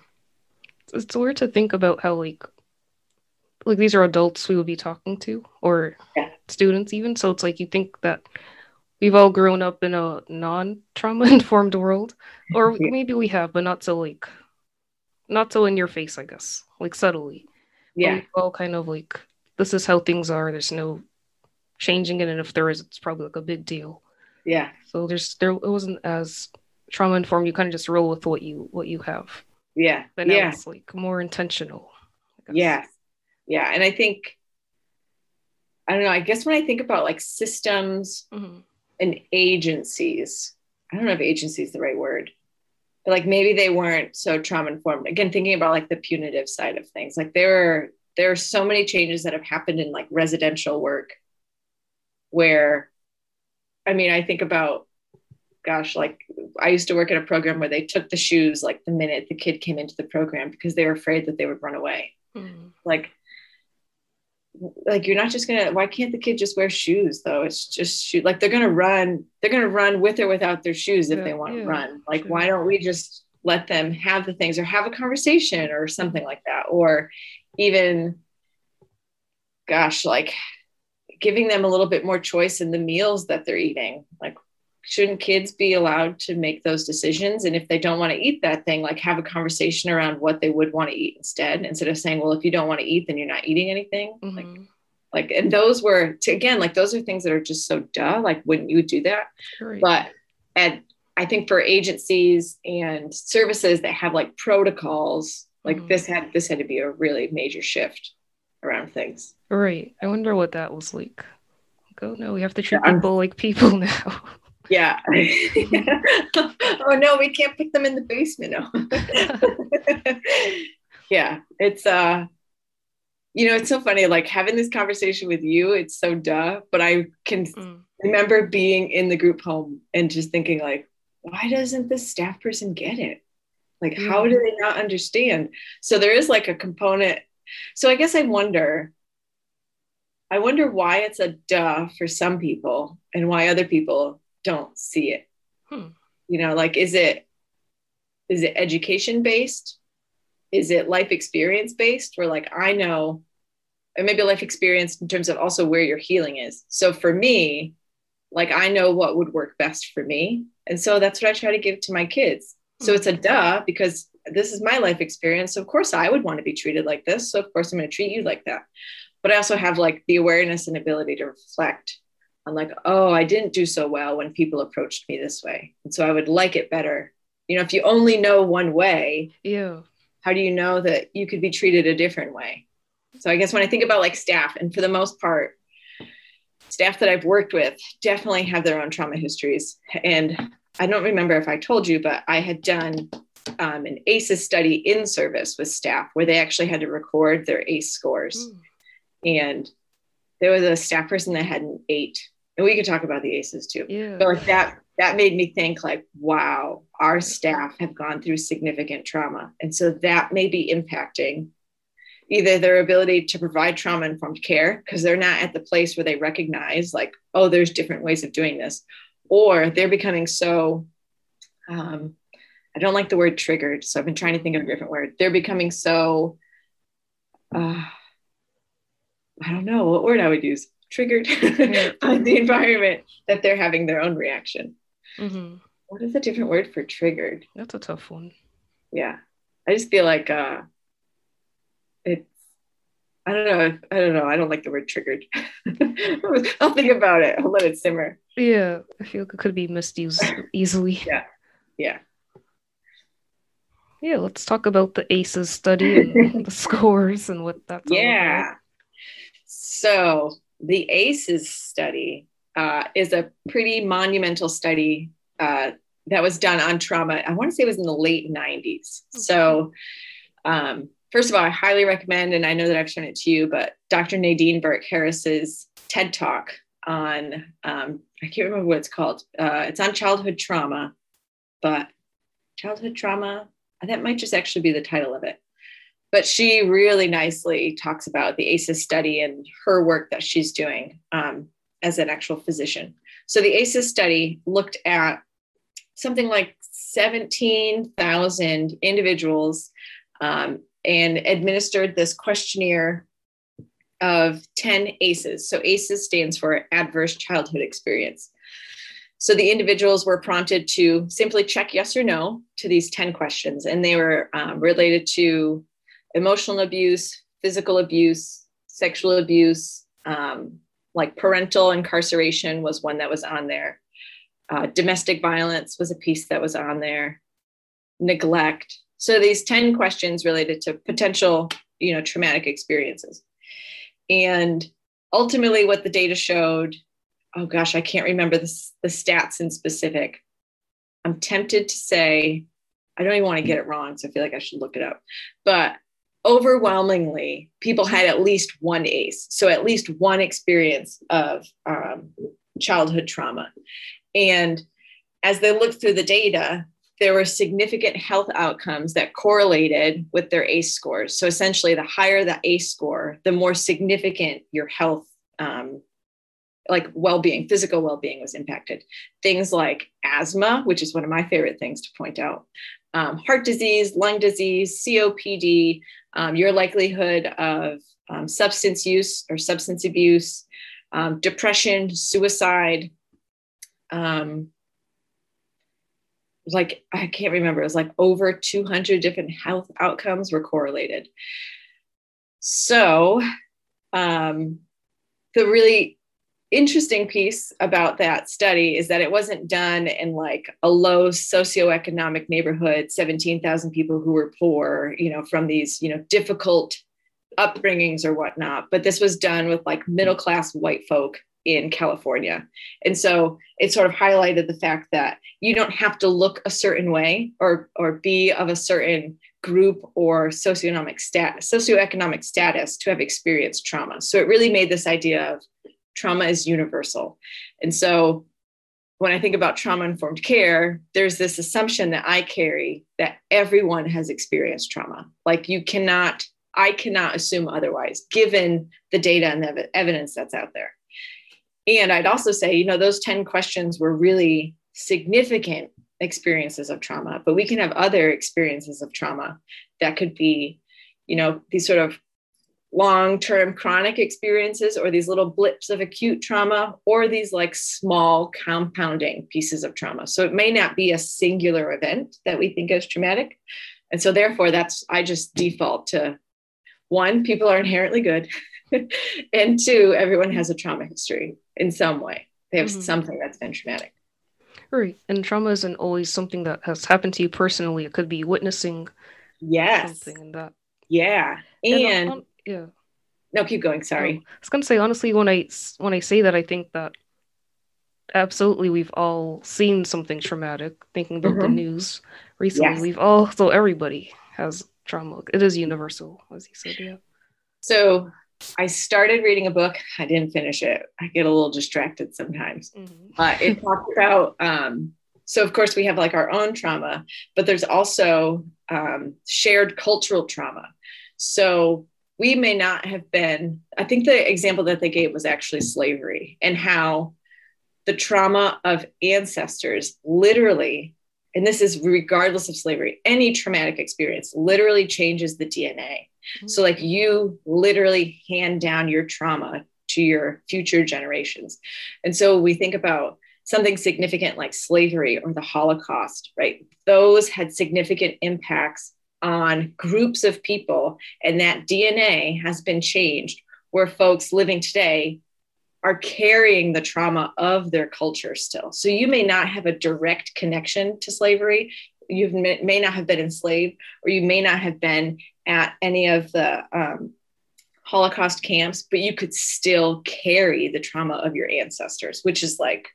it's weird to think about how like like these are adults we would be talking to or yeah. students even so it's like you think that we've all grown up in a non-trauma informed world or (laughs) yeah. maybe we have but not so like not so in your face i guess like subtly yeah all kind of like this is how things are. There's no changing it, and if there is, it's probably like a big deal. Yeah. So there's there it wasn't as trauma informed. You kind of just roll with what you what you have. Yeah. But now yeah. it's like more intentional. Yeah. Yeah, and I think I don't know. I guess when I think about like systems mm-hmm. and agencies, I don't know if agency is the right word, but like maybe they weren't so trauma informed. Again, thinking about like the punitive side of things, like there are there are so many changes that have happened in like residential work where i mean i think about gosh like i used to work at a program where they took the shoes like the minute the kid came into the program because they were afraid that they would run away mm. like like you're not just gonna why can't the kid just wear shoes though it's just shoot like they're gonna run they're gonna run with or without their shoes if yeah, they want to yeah, run like sure. why don't we just let them have the things or have a conversation or something like that or even gosh like giving them a little bit more choice in the meals that they're eating like shouldn't kids be allowed to make those decisions and if they don't want to eat that thing like have a conversation around what they would want to eat instead instead of saying well if you don't want to eat then you're not eating anything mm-hmm. like like and those were to, again like those are things that are just so duh like wouldn't you do that right. but at i think for agencies and services that have like protocols like mm-hmm. this had this had to be a really major shift around things right i wonder what that was like oh no we have to treat yeah, people like people (laughs) now yeah (laughs) oh no we can't put them in the basement no (laughs) yeah it's uh you know it's so funny like having this conversation with you it's so duh but i can mm. remember being in the group home and just thinking like why doesn't this staff person get it like, mm-hmm. how do they not understand? So there is like a component. So I guess I wonder, I wonder why it's a duh for some people and why other people don't see it. Hmm. You know, like, is it, is it education based? Is it life experience based? Where like, I know, and maybe life experience in terms of also where your healing is. So for me, like I know what would work best for me. And so that's what I try to give to my kids. So it's a duh because this is my life experience. So of course I would want to be treated like this. So of course I'm going to treat you like that. But I also have like the awareness and ability to reflect I'm like, oh, I didn't do so well when people approached me this way. And so I would like it better. You know, if you only know one way, yeah. How do you know that you could be treated a different way? So I guess when I think about like staff, and for the most part, staff that I've worked with definitely have their own trauma histories. And I don't remember if I told you, but I had done um, an ACEs study in service with staff where they actually had to record their ACE scores. Mm. And there was a staff person that had an eight. And we could talk about the ACEs too. Yeah. But like that that made me think like, wow, our staff have gone through significant trauma. And so that may be impacting either their ability to provide trauma informed care because they're not at the place where they recognize like, oh, there's different ways of doing this, or they're becoming so um, I don't like the word triggered. So I've been trying to think of a different word. They're becoming so, uh, I don't know what word I would use, triggered by (laughs) the environment that they're having their own reaction. Mm-hmm. What is a different word for triggered? That's a tough one. Yeah. I just feel like uh, it's, I don't know. I don't know. I don't like the word triggered. (laughs) I'll think about it. I'll let it simmer. Yeah. I feel like it could be misused easily. Yeah. Yeah. Yeah, let's talk about the ACEs study and the (laughs) scores and what that's yeah. So the ACEs study uh, is a pretty monumental study uh, that was done on trauma. I want to say it was in the late 90s. Okay. So um, first of all, I highly recommend, and I know that I've shown it to you, but Dr. Nadine Burke Harris's TED Talk on, um, I can't remember what it's called. Uh, it's on childhood trauma, but childhood trauma that might just actually be the title of it. But she really nicely talks about the ACEs study and her work that she's doing um, as an actual physician. So the ACEs study looked at something like 17,000 individuals um, and administered this questionnaire of 10 ACEs. So ACEs stands for Adverse Childhood Experience. So the individuals were prompted to simply check yes or no to these 10 questions, and they were um, related to emotional abuse, physical abuse, sexual abuse, um, like parental incarceration was one that was on there. Uh, domestic violence was a piece that was on there. Neglect. So these 10 questions related to potential, you know, traumatic experiences. And ultimately, what the data showed oh gosh, I can't remember the, the stats in specific. I'm tempted to say, I don't even want to get it wrong, so I feel like I should look it up. But overwhelmingly, people had at least one ACE, so at least one experience of um, childhood trauma. And as they looked through the data, there were significant health outcomes that correlated with their ACE scores. So essentially, the higher the ACE score, the more significant your health um, like well-being physical well-being was impacted. Things like asthma which is one of my favorite things to point out. Um, heart disease lung disease copd um, your likelihood of um, substance use or substance abuse um, depression suicide. Um, like i can't remember. It was like over 200 different health outcomes were correlated. So um, the really interesting piece about that study is that it wasn't done in like a low socioeconomic neighborhood 17,000 people who were poor you know from these you know difficult upbringings or whatnot but this was done with like middle class white folk in California. And so it sort of highlighted the fact that you don't have to look a certain way or or be of a certain group or socioeconomic stat socioeconomic status to have experienced trauma. So it really made this idea of trauma is universal. And so when I think about trauma informed care, there's this assumption that I carry that everyone has experienced trauma. Like you cannot, I cannot assume otherwise, given the data and the evidence that's out there. And I'd also say, you know, those 10 questions were really significant experiences of trauma, but we can have other experiences of trauma that could be, you know, these sort of long term chronic experiences or these little blips of acute trauma or these like small compounding pieces of trauma. So it may not be a singular event that we think is traumatic. And so therefore that's I just default to one people are inherently good (laughs) and two everyone has a trauma history in some way. they have mm-hmm. something that's been traumatic. Right. And trauma isn't always something that has happened to you personally. It could be witnessing yes. something in that. Yeah. And, and um, yeah. No, keep going. Sorry. I was gonna say honestly, when I when I say that, I think that absolutely we've all seen something traumatic. Thinking about mm-hmm. the news recently, yes. we've all so everybody has trauma. It is universal, as you said. Yeah. So I started reading a book. I didn't finish it. I get a little distracted sometimes. Mm-hmm. Uh, it talked about, um, so of course we have like our own trauma, but there's also um, shared cultural trauma. So we may not have been, I think the example that they gave was actually slavery and how the trauma of ancestors literally, and this is regardless of slavery, any traumatic experience literally changes the DNA. Mm-hmm. So, like, you literally hand down your trauma to your future generations. And so, we think about something significant like slavery or the Holocaust, right? Those had significant impacts on groups of people, and that DNA has been changed where folks living today are carrying the trauma of their culture still. So you may not have a direct connection to slavery. You may not have been enslaved, or you may not have been at any of the um, Holocaust camps, but you could still carry the trauma of your ancestors, which is like,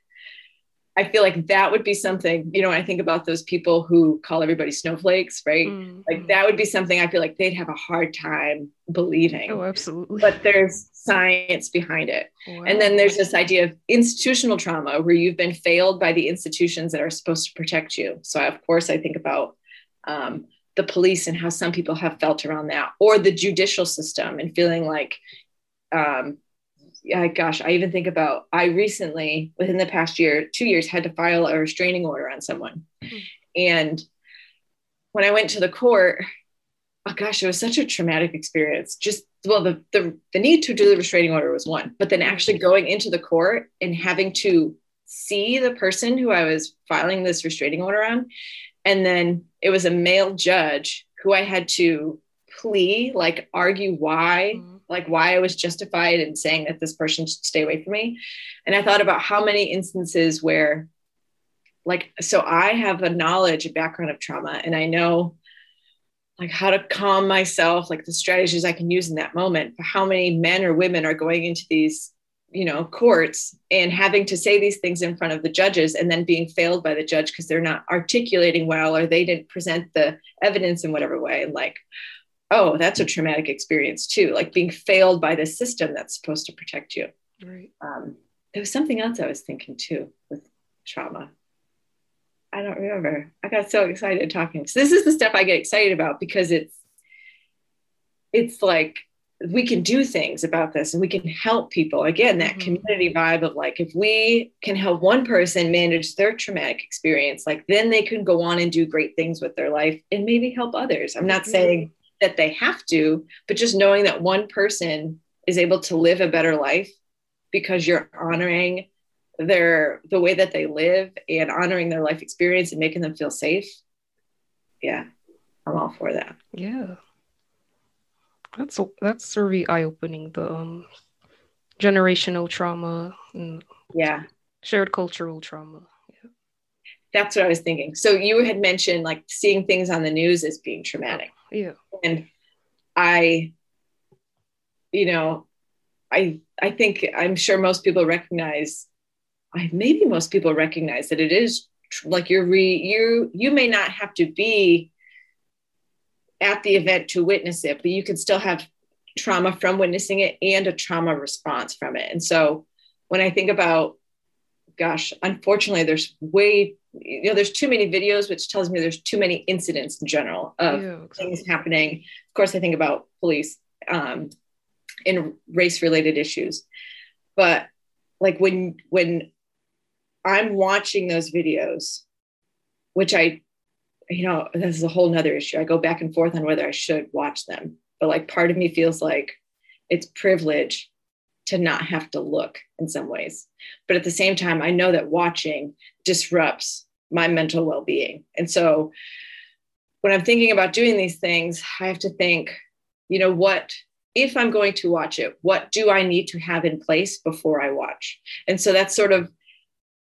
I feel like that would be something, you know, I think about those people who call everybody snowflakes, right? Mm-hmm. Like that would be something I feel like they'd have a hard time believing. Oh, absolutely. But there's science behind it. Wow. And then there's this idea of institutional trauma where you've been failed by the institutions that are supposed to protect you. So, of course, I think about um, the police and how some people have felt around that, or the judicial system and feeling like, um, yeah, gosh, I even think about I recently, within the past year, two years, had to file a restraining order on someone. Mm-hmm. And when I went to the court, oh gosh, it was such a traumatic experience. Just well, the, the the need to do the restraining order was one, but then actually going into the court and having to see the person who I was filing this restraining order on and then it was a male judge who I had to plea, like argue why, mm-hmm. Like why I was justified in saying that this person should stay away from me. And I thought about how many instances where, like, so I have a knowledge, a background of trauma, and I know like how to calm myself, like the strategies I can use in that moment. But how many men or women are going into these you know courts and having to say these things in front of the judges and then being failed by the judge because they're not articulating well or they didn't present the evidence in whatever way and like oh that's a traumatic experience too like being failed by the system that's supposed to protect you. Right. Um, there was something else i was thinking too with trauma. I don't remember. I got so excited talking. So this is the stuff i get excited about because it's it's like we can do things about this and we can help people. Again that mm-hmm. community vibe of like if we can help one person manage their traumatic experience like then they can go on and do great things with their life and maybe help others. I'm not mm-hmm. saying that they have to but just knowing that one person is able to live a better life because you're honoring their the way that they live and honoring their life experience and making them feel safe yeah i'm all for that yeah that's that's really eye opening. The um, generational trauma and yeah, shared cultural trauma. That's what I was thinking. So you had mentioned like seeing things on the news as being traumatic. Yeah. And I, you know, I I think I'm sure most people recognize. I maybe most people recognize that it is like you're re you you may not have to be at the event to witness it, but you can still have trauma from witnessing it and a trauma response from it. And so when I think about, gosh, unfortunately, there's way, you know, there's too many videos, which tells me there's too many incidents in general of exactly. things happening. Of course, I think about police um, in race related issues. But like when, when I'm watching those videos, which I you know, this is a whole nother issue. I go back and forth on whether I should watch them. But like part of me feels like it's privilege to not have to look in some ways. But at the same time, I know that watching disrupts my mental well being. And so when I'm thinking about doing these things, I have to think, you know, what, if I'm going to watch it, what do I need to have in place before I watch? And so that's sort of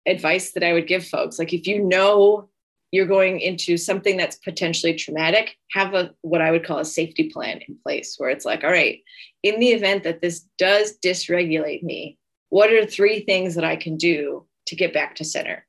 advice that I would give folks. Like if you know you're going into something that's potentially traumatic, have a what I would call a safety plan in place where it's like, all right, in the event that this does dysregulate me, what are three things that I can do to get back to center?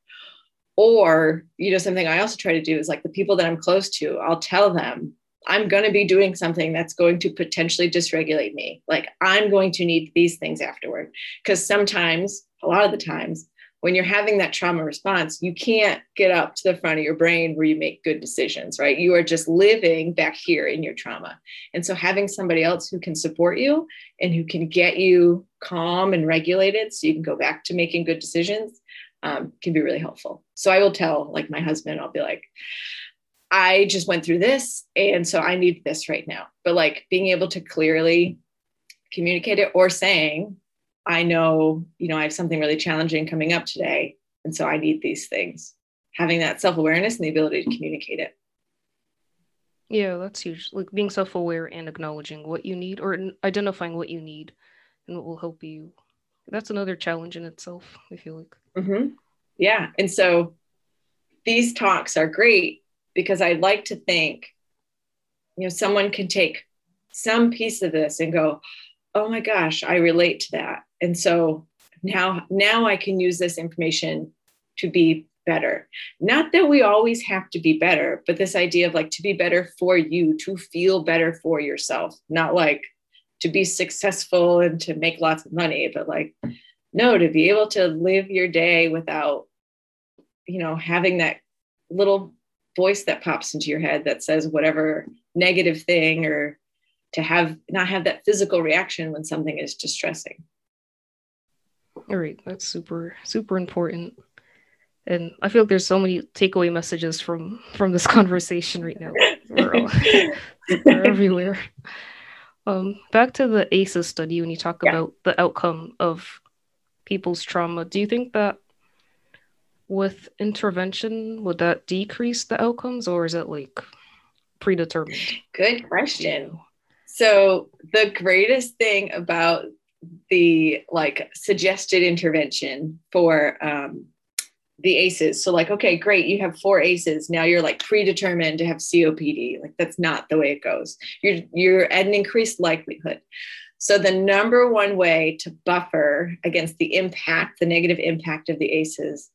Or, you know, something I also try to do is like the people that I'm close to, I'll tell them I'm going to be doing something that's going to potentially dysregulate me. Like I'm going to need these things afterward. Because sometimes, a lot of the times, when you're having that trauma response, you can't get up to the front of your brain where you make good decisions, right? You are just living back here in your trauma. And so having somebody else who can support you and who can get you calm and regulated so you can go back to making good decisions um, can be really helpful. So I will tell like my husband, I'll be like, I just went through this. And so I need this right now. But like being able to clearly communicate it or saying, I know, you know, I have something really challenging coming up today. And so I need these things. Having that self awareness and the ability to communicate it. Yeah, that's huge. Like being self aware and acknowledging what you need or identifying what you need and what will help you. That's another challenge in itself, I feel like. Mm-hmm. Yeah. And so these talks are great because I like to think, you know, someone can take some piece of this and go, oh my gosh, I relate to that and so now now i can use this information to be better not that we always have to be better but this idea of like to be better for you to feel better for yourself not like to be successful and to make lots of money but like no to be able to live your day without you know having that little voice that pops into your head that says whatever negative thing or to have not have that physical reaction when something is distressing all right, that's super super important. And I feel like there's so many takeaway messages from from this (laughs) conversation right now. We're, all, (laughs) we're everywhere. Um, back to the ACEs study when you talk yeah. about the outcome of people's trauma. Do you think that with intervention would that decrease the outcomes, or is it like predetermined? Good question. So the greatest thing about the like suggested intervention for um, the ACEs. So like, okay, great, you have four ACEs. Now you're like predetermined to have COPD. Like that's not the way it goes. You're you're at an increased likelihood. So the number one way to buffer against the impact, the negative impact of the ACEs,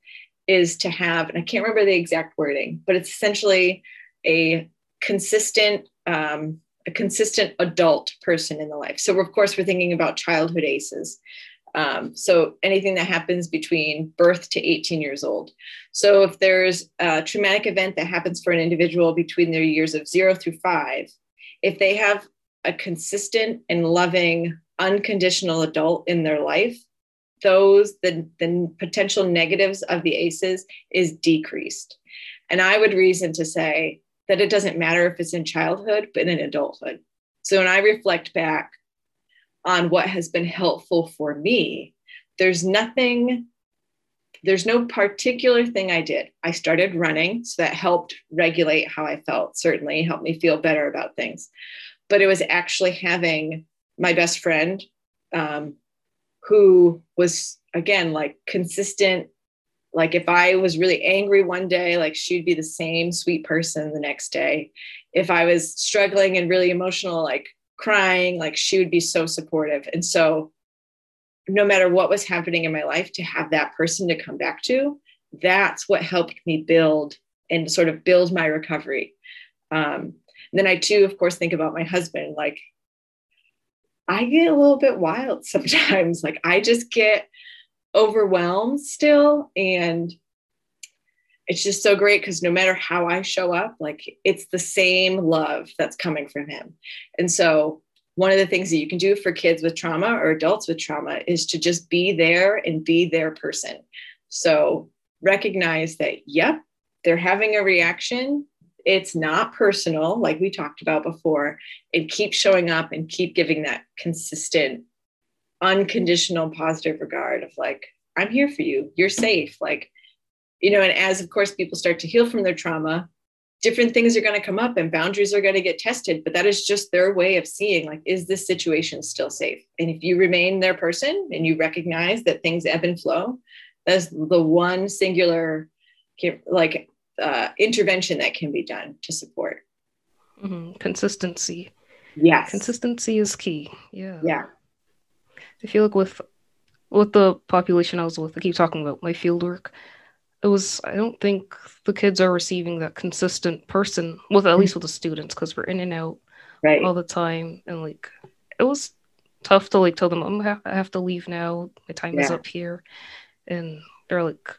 is to have, and I can't remember the exact wording, but it's essentially a consistent um, a consistent adult person in the life. So, of course, we're thinking about childhood ACEs. Um, so, anything that happens between birth to 18 years old. So, if there's a traumatic event that happens for an individual between their years of zero through five, if they have a consistent and loving, unconditional adult in their life, those the, the potential negatives of the ACEs is decreased. And I would reason to say that it doesn't matter if it's in childhood, but in adulthood. So when I reflect back on what has been helpful for me, there's nothing, there's no particular thing I did. I started running, so that helped regulate how I felt, certainly helped me feel better about things. But it was actually having my best friend um, who was, again, like consistent like if I was really angry one day, like she'd be the same sweet person the next day. If I was struggling and really emotional, like crying, like she would be so supportive. And so no matter what was happening in my life, to have that person to come back to, that's what helped me build and sort of build my recovery. Um, then I too, of course, think about my husband. Like I get a little bit wild (laughs) sometimes. Like I just get overwhelmed still and it's just so great because no matter how I show up, like it's the same love that's coming from him. And so, one of the things that you can do for kids with trauma or adults with trauma is to just be there and be their person. So, recognize that, yep, they're having a reaction. It's not personal, like we talked about before, and keep showing up and keep giving that consistent unconditional positive regard of like i'm here for you. You're safe. Like you know and as of course people start to heal from their trauma different things are going to come up and boundaries are going to get tested but that is just their way of seeing like is this situation still safe? And if you remain their person and you recognize that things ebb and flow That's the one singular like uh, intervention that can be done to support. Mm-hmm. Consistency. Yes. Consistency is key. Yeah. Yeah. I feel like with with the population I was with, I keep talking about my field work. It was I don't think the kids are receiving that consistent person with at least with the students because we're in and out right. all the time and like it was tough to like tell them I'm ha- I have to leave now. My time yeah. is up here, and they're like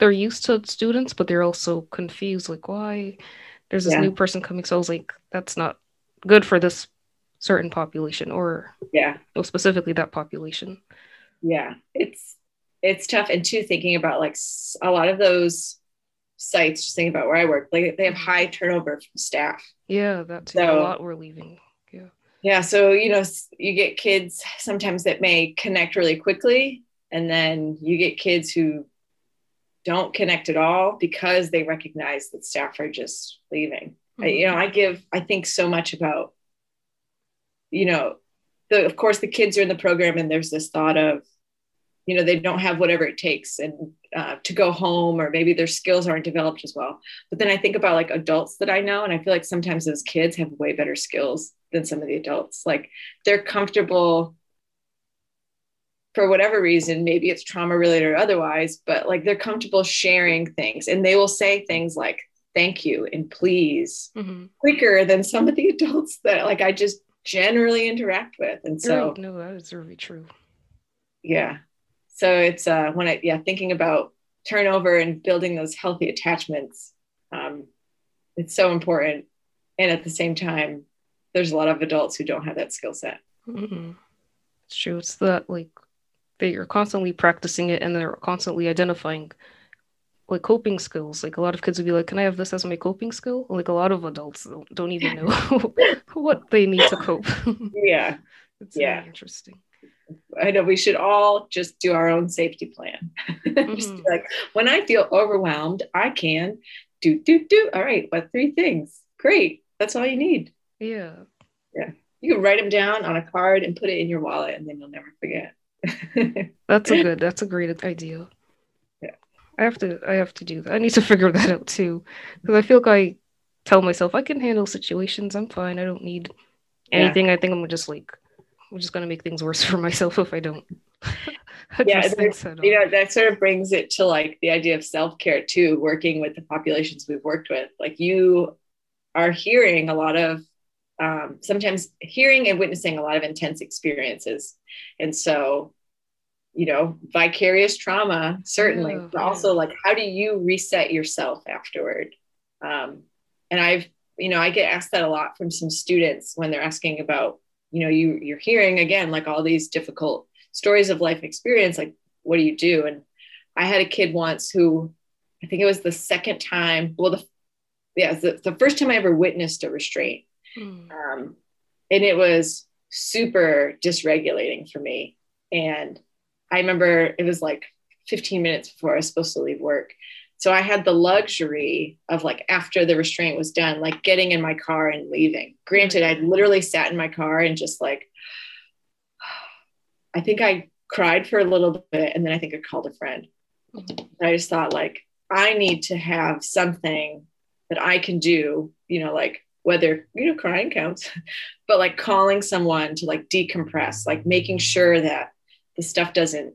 they're used to students, but they're also confused. Like why there's this yeah. new person coming? So I was like, that's not good for this certain population, or yeah, well, specifically that population. Yeah, it's it's tough, and too thinking about like a lot of those sites. Just thinking about where I work, like they have high turnover from staff. Yeah, that's so, a lot we're leaving. Yeah. Yeah, so you know, you get kids sometimes that may connect really quickly, and then you get kids who don't connect at all because they recognize that staff are just leaving. Mm-hmm. I, you know, I give, I think so much about, you know, the, of course the kids are in the program and there's this thought of, you know, they don't have whatever it takes and uh, to go home or maybe their skills aren't developed as well. But then I think about like adults that I know and I feel like sometimes those kids have way better skills than some of the adults. Like they're comfortable for whatever reason, maybe it's trauma related or otherwise, but like they're comfortable sharing things and they will say things like thank you and please mm-hmm. quicker than some of the adults that like I just generally interact with. And so no, that is really true. Yeah. So it's uh when I yeah, thinking about turnover and building those healthy attachments, um, it's so important. And at the same time, there's a lot of adults who don't have that skill set. Mm-hmm. It's true. It's that like they are constantly practicing it and they're constantly identifying like coping skills. Like a lot of kids would be like, "Can I have this as my coping skill?" Like a lot of adults don't, don't even know (laughs) what they need to cope. (laughs) yeah, it's yeah, interesting. I know we should all just do our own safety plan. (laughs) Mm-hmm. like when I feel overwhelmed, I can do do do. All right, what three things? Great, that's all you need. Yeah, yeah. You can write them down on a card and put it in your wallet, and then you'll never forget. That's a good. That's a great idea. Yeah, I have to. I have to do that. I need to figure that out too, because I feel like I tell myself I can handle situations. I'm fine. I don't need anything. Yeah. I think I'm just like I'm just gonna make things worse (laughs) for myself if I don't. (laughs) yeah, you know that sort of brings it to like the idea of self care too. Working with the populations we've worked with, like you are hearing a lot of um, sometimes hearing and witnessing a lot of intense experiences. And so, you know, vicarious trauma, certainly, oh, but also like, how do you reset yourself afterward? Um, and I've, you know, I get asked that a lot from some students when they're asking about, you know, you you're hearing again like all these difficult stories of life experience. Like, what do you do? And I had a kid once who, I think it was the second time. Well, the yeah, the, the first time I ever witnessed a restraint Mm. Um, and it was super dysregulating for me. And I remember it was like 15 minutes before I was supposed to leave work. So I had the luxury of like after the restraint was done, like getting in my car and leaving. Granted, I'd literally sat in my car and just like, (sighs) I think I cried for a little bit and then I think I called a friend. Mm-hmm. I just thought like, I need to have something that I can do, you know, like whether you know crying counts (laughs) but like calling someone to like decompress like making sure that the stuff doesn't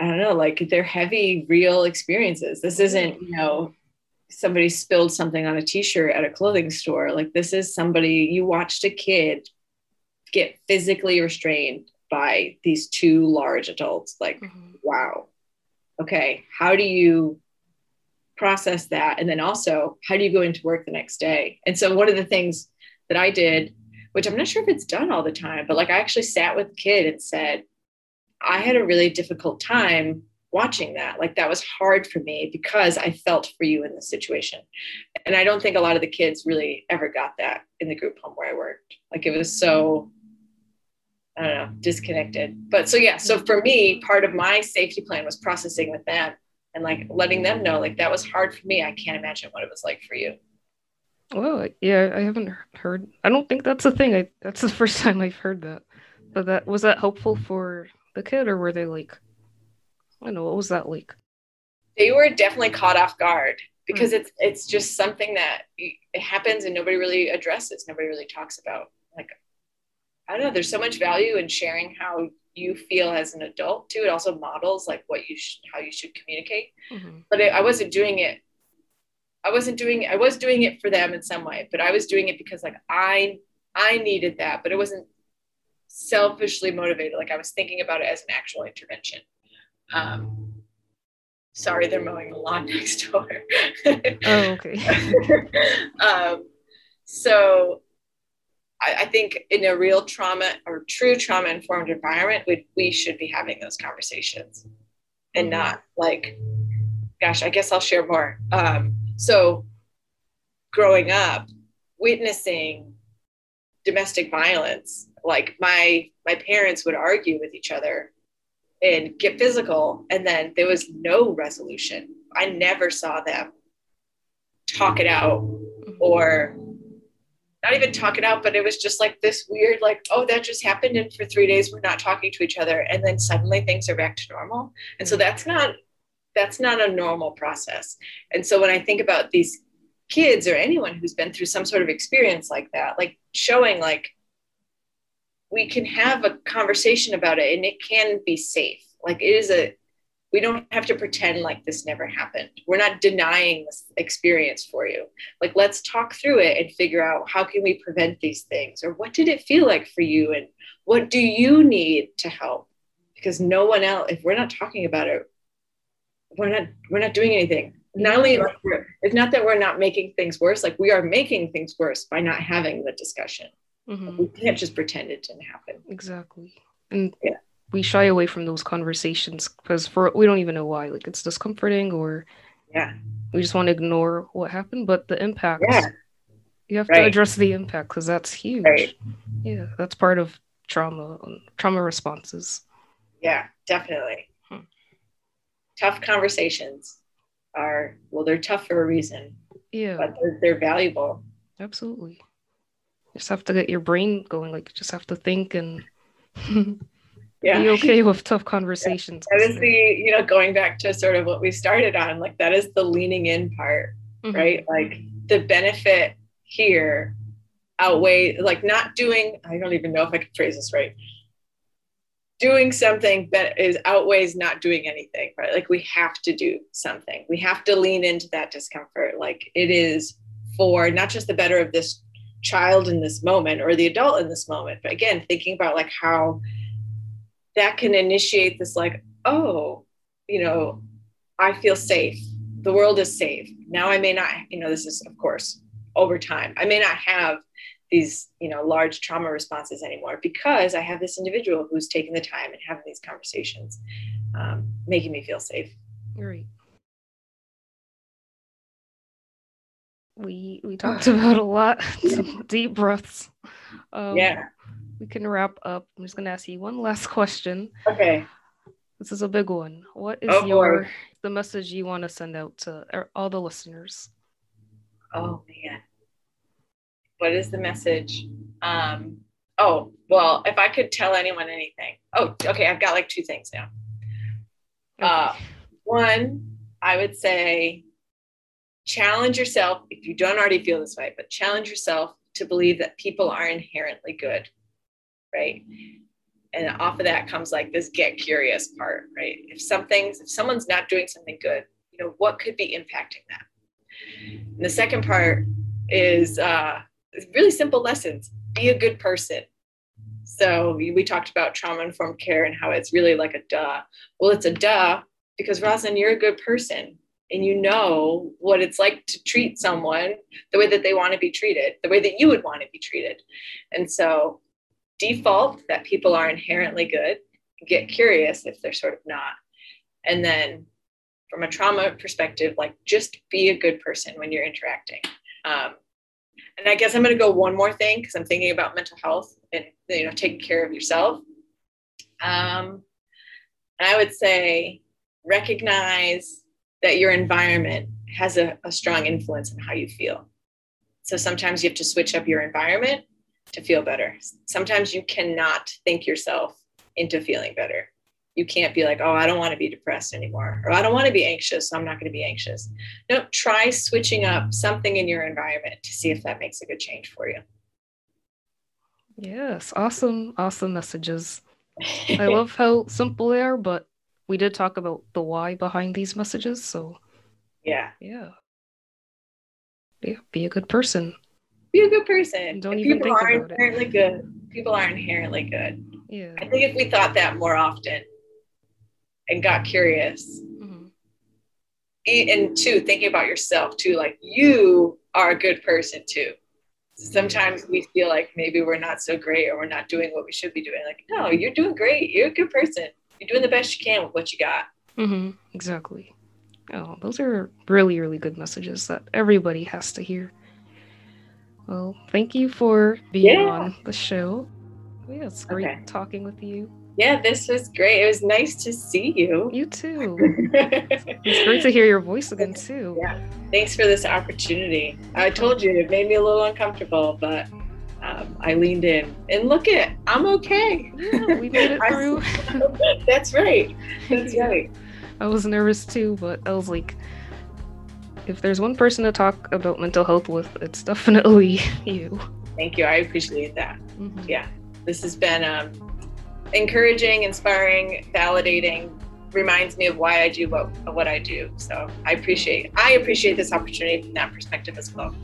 i don't know like they're heavy real experiences. This isn't you know somebody spilled something on a t-shirt at a clothing store. Like this is somebody you watched a kid get physically restrained by these two large adults. Like mm-hmm. wow. Okay how do you process that and then also how do you go into work the next day? And so one of the things that i did which i'm not sure if it's done all the time but like i actually sat with the kid and said i had a really difficult time watching that. Like that was hard for me because i felt for you in this situation. And i don't think a lot of the kids really ever got that in the group home where i worked. Like it was so i don't know disconnected. But so yeah so for me part of my safety plan was processing with them and like letting them know like that was hard for me i can't imagine what it was like for you well yeah i haven't heard i don't think that's a thing i that's the (laughs) first time i've heard that but that was that helpful for the kid or were they like I don't know. What was that like? They were definitely caught off guard because mm. it's it's just something that it happens and nobody really addresses. Nobody really talks about. Like, I don't know. There's so much value in sharing how you feel as an adult too. It also models like what you should, how you should communicate. Mm-hmm. But it, I wasn't doing it. I wasn't doing. I was doing it for them in some way, but I was doing it because like I I needed that, but it wasn't selfishly motivated. Like I was thinking about it as an actual intervention. Um, sorry, they're mowing the lawn (laughs) next door. oh, okay. (laughs) um, so I, I, think in a real trauma or true trauma informed environment, we, we should be having those conversations and mm-hmm. not like, gosh, I guess I'll share more. Um, so growing up, witnessing domestic violence, like my my parents would argue with each other and get physical and then there was no resolution i never saw them talk it out mm-hmm. or not even talk it out but it was just like this weird like oh that just happened and for three days we're not talking to each other and then suddenly things are back to normal and so mm-hmm. that's not that's not a normal process and so when i think about these kids or anyone who's been through some sort of experience like that like showing like we can have a conversation about it and it can be safe. Like it is a, we don't have to pretend like this never happened. We're not denying this experience for you. Like let's talk through it and figure out how can we prevent these things or what did it feel like for you and what do you need to help? Because no one else, if we're not talking about it, we're not we're not doing anything. Not only it's not that we're not making things worse, like we are making things worse by not having the discussion. Mm-hmm. We can't just pretend it didn't happen. Exactly. And yeah. We shy away from those conversations because for we don't even know why. Like it's discomforting or yeah. We just want to ignore what happened, but the impact. Yeah. You have right. to address the impact because that's huge. Right. Yeah, that's part of trauma trauma responses. Yeah, definitely. Hmm. Tough conversations are well, they're tough for a reason. Yeah, but they're, they're valuable. Absolutely You just have to get your brain going. Like, you just have to think and (laughs) yeah. be okay with tough (laughs) conversations. Yeah. That is the, you know, going back to sort of what we started on, like, that is the leaning in part, mm-hmm. right? Like, the benefit here outweigh, like, not doing, I don't even know if I can phrase this right. Doing something that is outweighs not doing anything, right? Like, we have to do something. We have to lean into that discomfort. Like, it is for not just the better of this child in this moment or the adult in this moment but again thinking about like how that can initiate this like oh you know i feel safe the world is safe now i may not you know this is of course over time i may not have these you know large trauma responses anymore because i have this individual who's taking the time and having these conversations um, making me feel safe right we we (sighs) talked about a lot. (laughs) deep breaths. Um, yeah. We can wrap up. I'm just gonna ask you one last (laughs) question. Okay. This is a big one. What is oh, your boy. the message you want to send out to all the listeners? Oh man. What is the message? Um, oh, well, if I could tell anyone anything. Oh, okay, I've got like two things now. Okay. Uh, one, I would say challenge yourself if you don't already feel this way but challenge yourself to believe that people are inherently good right? And off of that comes like this get curious part right? If something's if someone's not doing something good you know what could be impacting that and the second part is uh really simple lessons. Be a good person. So we, talked about trauma informed care and how it's really like a duh. Well it's a duh because Roslyn, you're a good person and you know what it's like to treat someone the way that they want to be treated, the way that you would want to be treated. And so default that people are inherently good, get curious if they're sort of not. And then from a trauma perspective, like just be a good person when you're interacting. Um, and I guess I'm going to go one more thing because I'm thinking about mental health and you know taking care of yourself. Um, and I would say recognize that your environment has a, a strong influence on how you feel. So sometimes you have to switch up your environment to feel better. Sometimes you cannot think yourself into feeling better. You can't be like, oh, I don't want to be depressed anymore, or I don't want to be anxious, so I'm not going to be anxious. No, try switching up something in your environment to see if that makes a good change for you. Yes, awesome, awesome messages. (laughs) I love how simple they are, but we did talk about the why behind these messages. So, yeah, yeah, yeah. Be a good person. Be a good person. Don't even people think are about it. inherently good. People are inherently good. Yeah. I think if we thought that more often and got curious, Mhm. e- and two, thinking about yourself too, like you are a good person too. Sometimes we feel like maybe we're not so great or we're not doing what we should be doing. Like, no, you're doing great. You're a good person. You're doing the best you can with what you got. Mm-hmm. Exactly. Oh, those are really, really good messages that everybody has to hear. Well, thank you for being Yeah. on the show. Yeah, it's great Okay. talking with you. Yeah, this was great. It was nice to see you. You too. (laughs) It's great to hear your voice again too. Yeah. Thanks for this opportunity. I told you it made me a little uncomfortable, but um, I leaned in. And look at, I'm okay. Yeah, we made it (laughs) through. (laughs) That's right. That's right. I was nervous too, but I was like, if there's one person to talk about mental health with, it's definitely (laughs) you. Thank you. I appreciate that. Mhm. Yeah. This has been um, encouraging, inspiring, validating. Reminds me of why I do what what I do. So I appreciate I appreciate this opportunity from that perspective as well.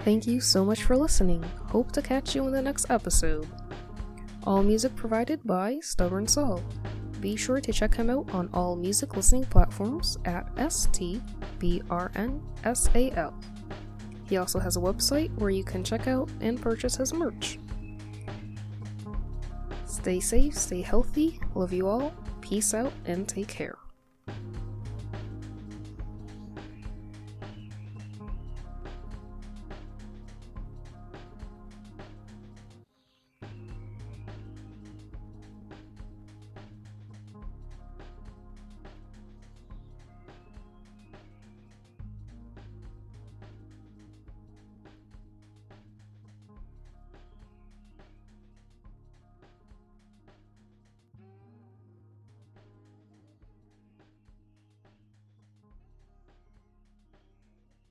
Thank you so much for listening. Hope to catch you in the next episode. All music provided by Stubborn Soul. Be sure to check him out on all music listening platforms at STBRNSAL. He also has a website where you can check out and purchase his merch. Stay safe, stay healthy, love you all, peace out, and take care.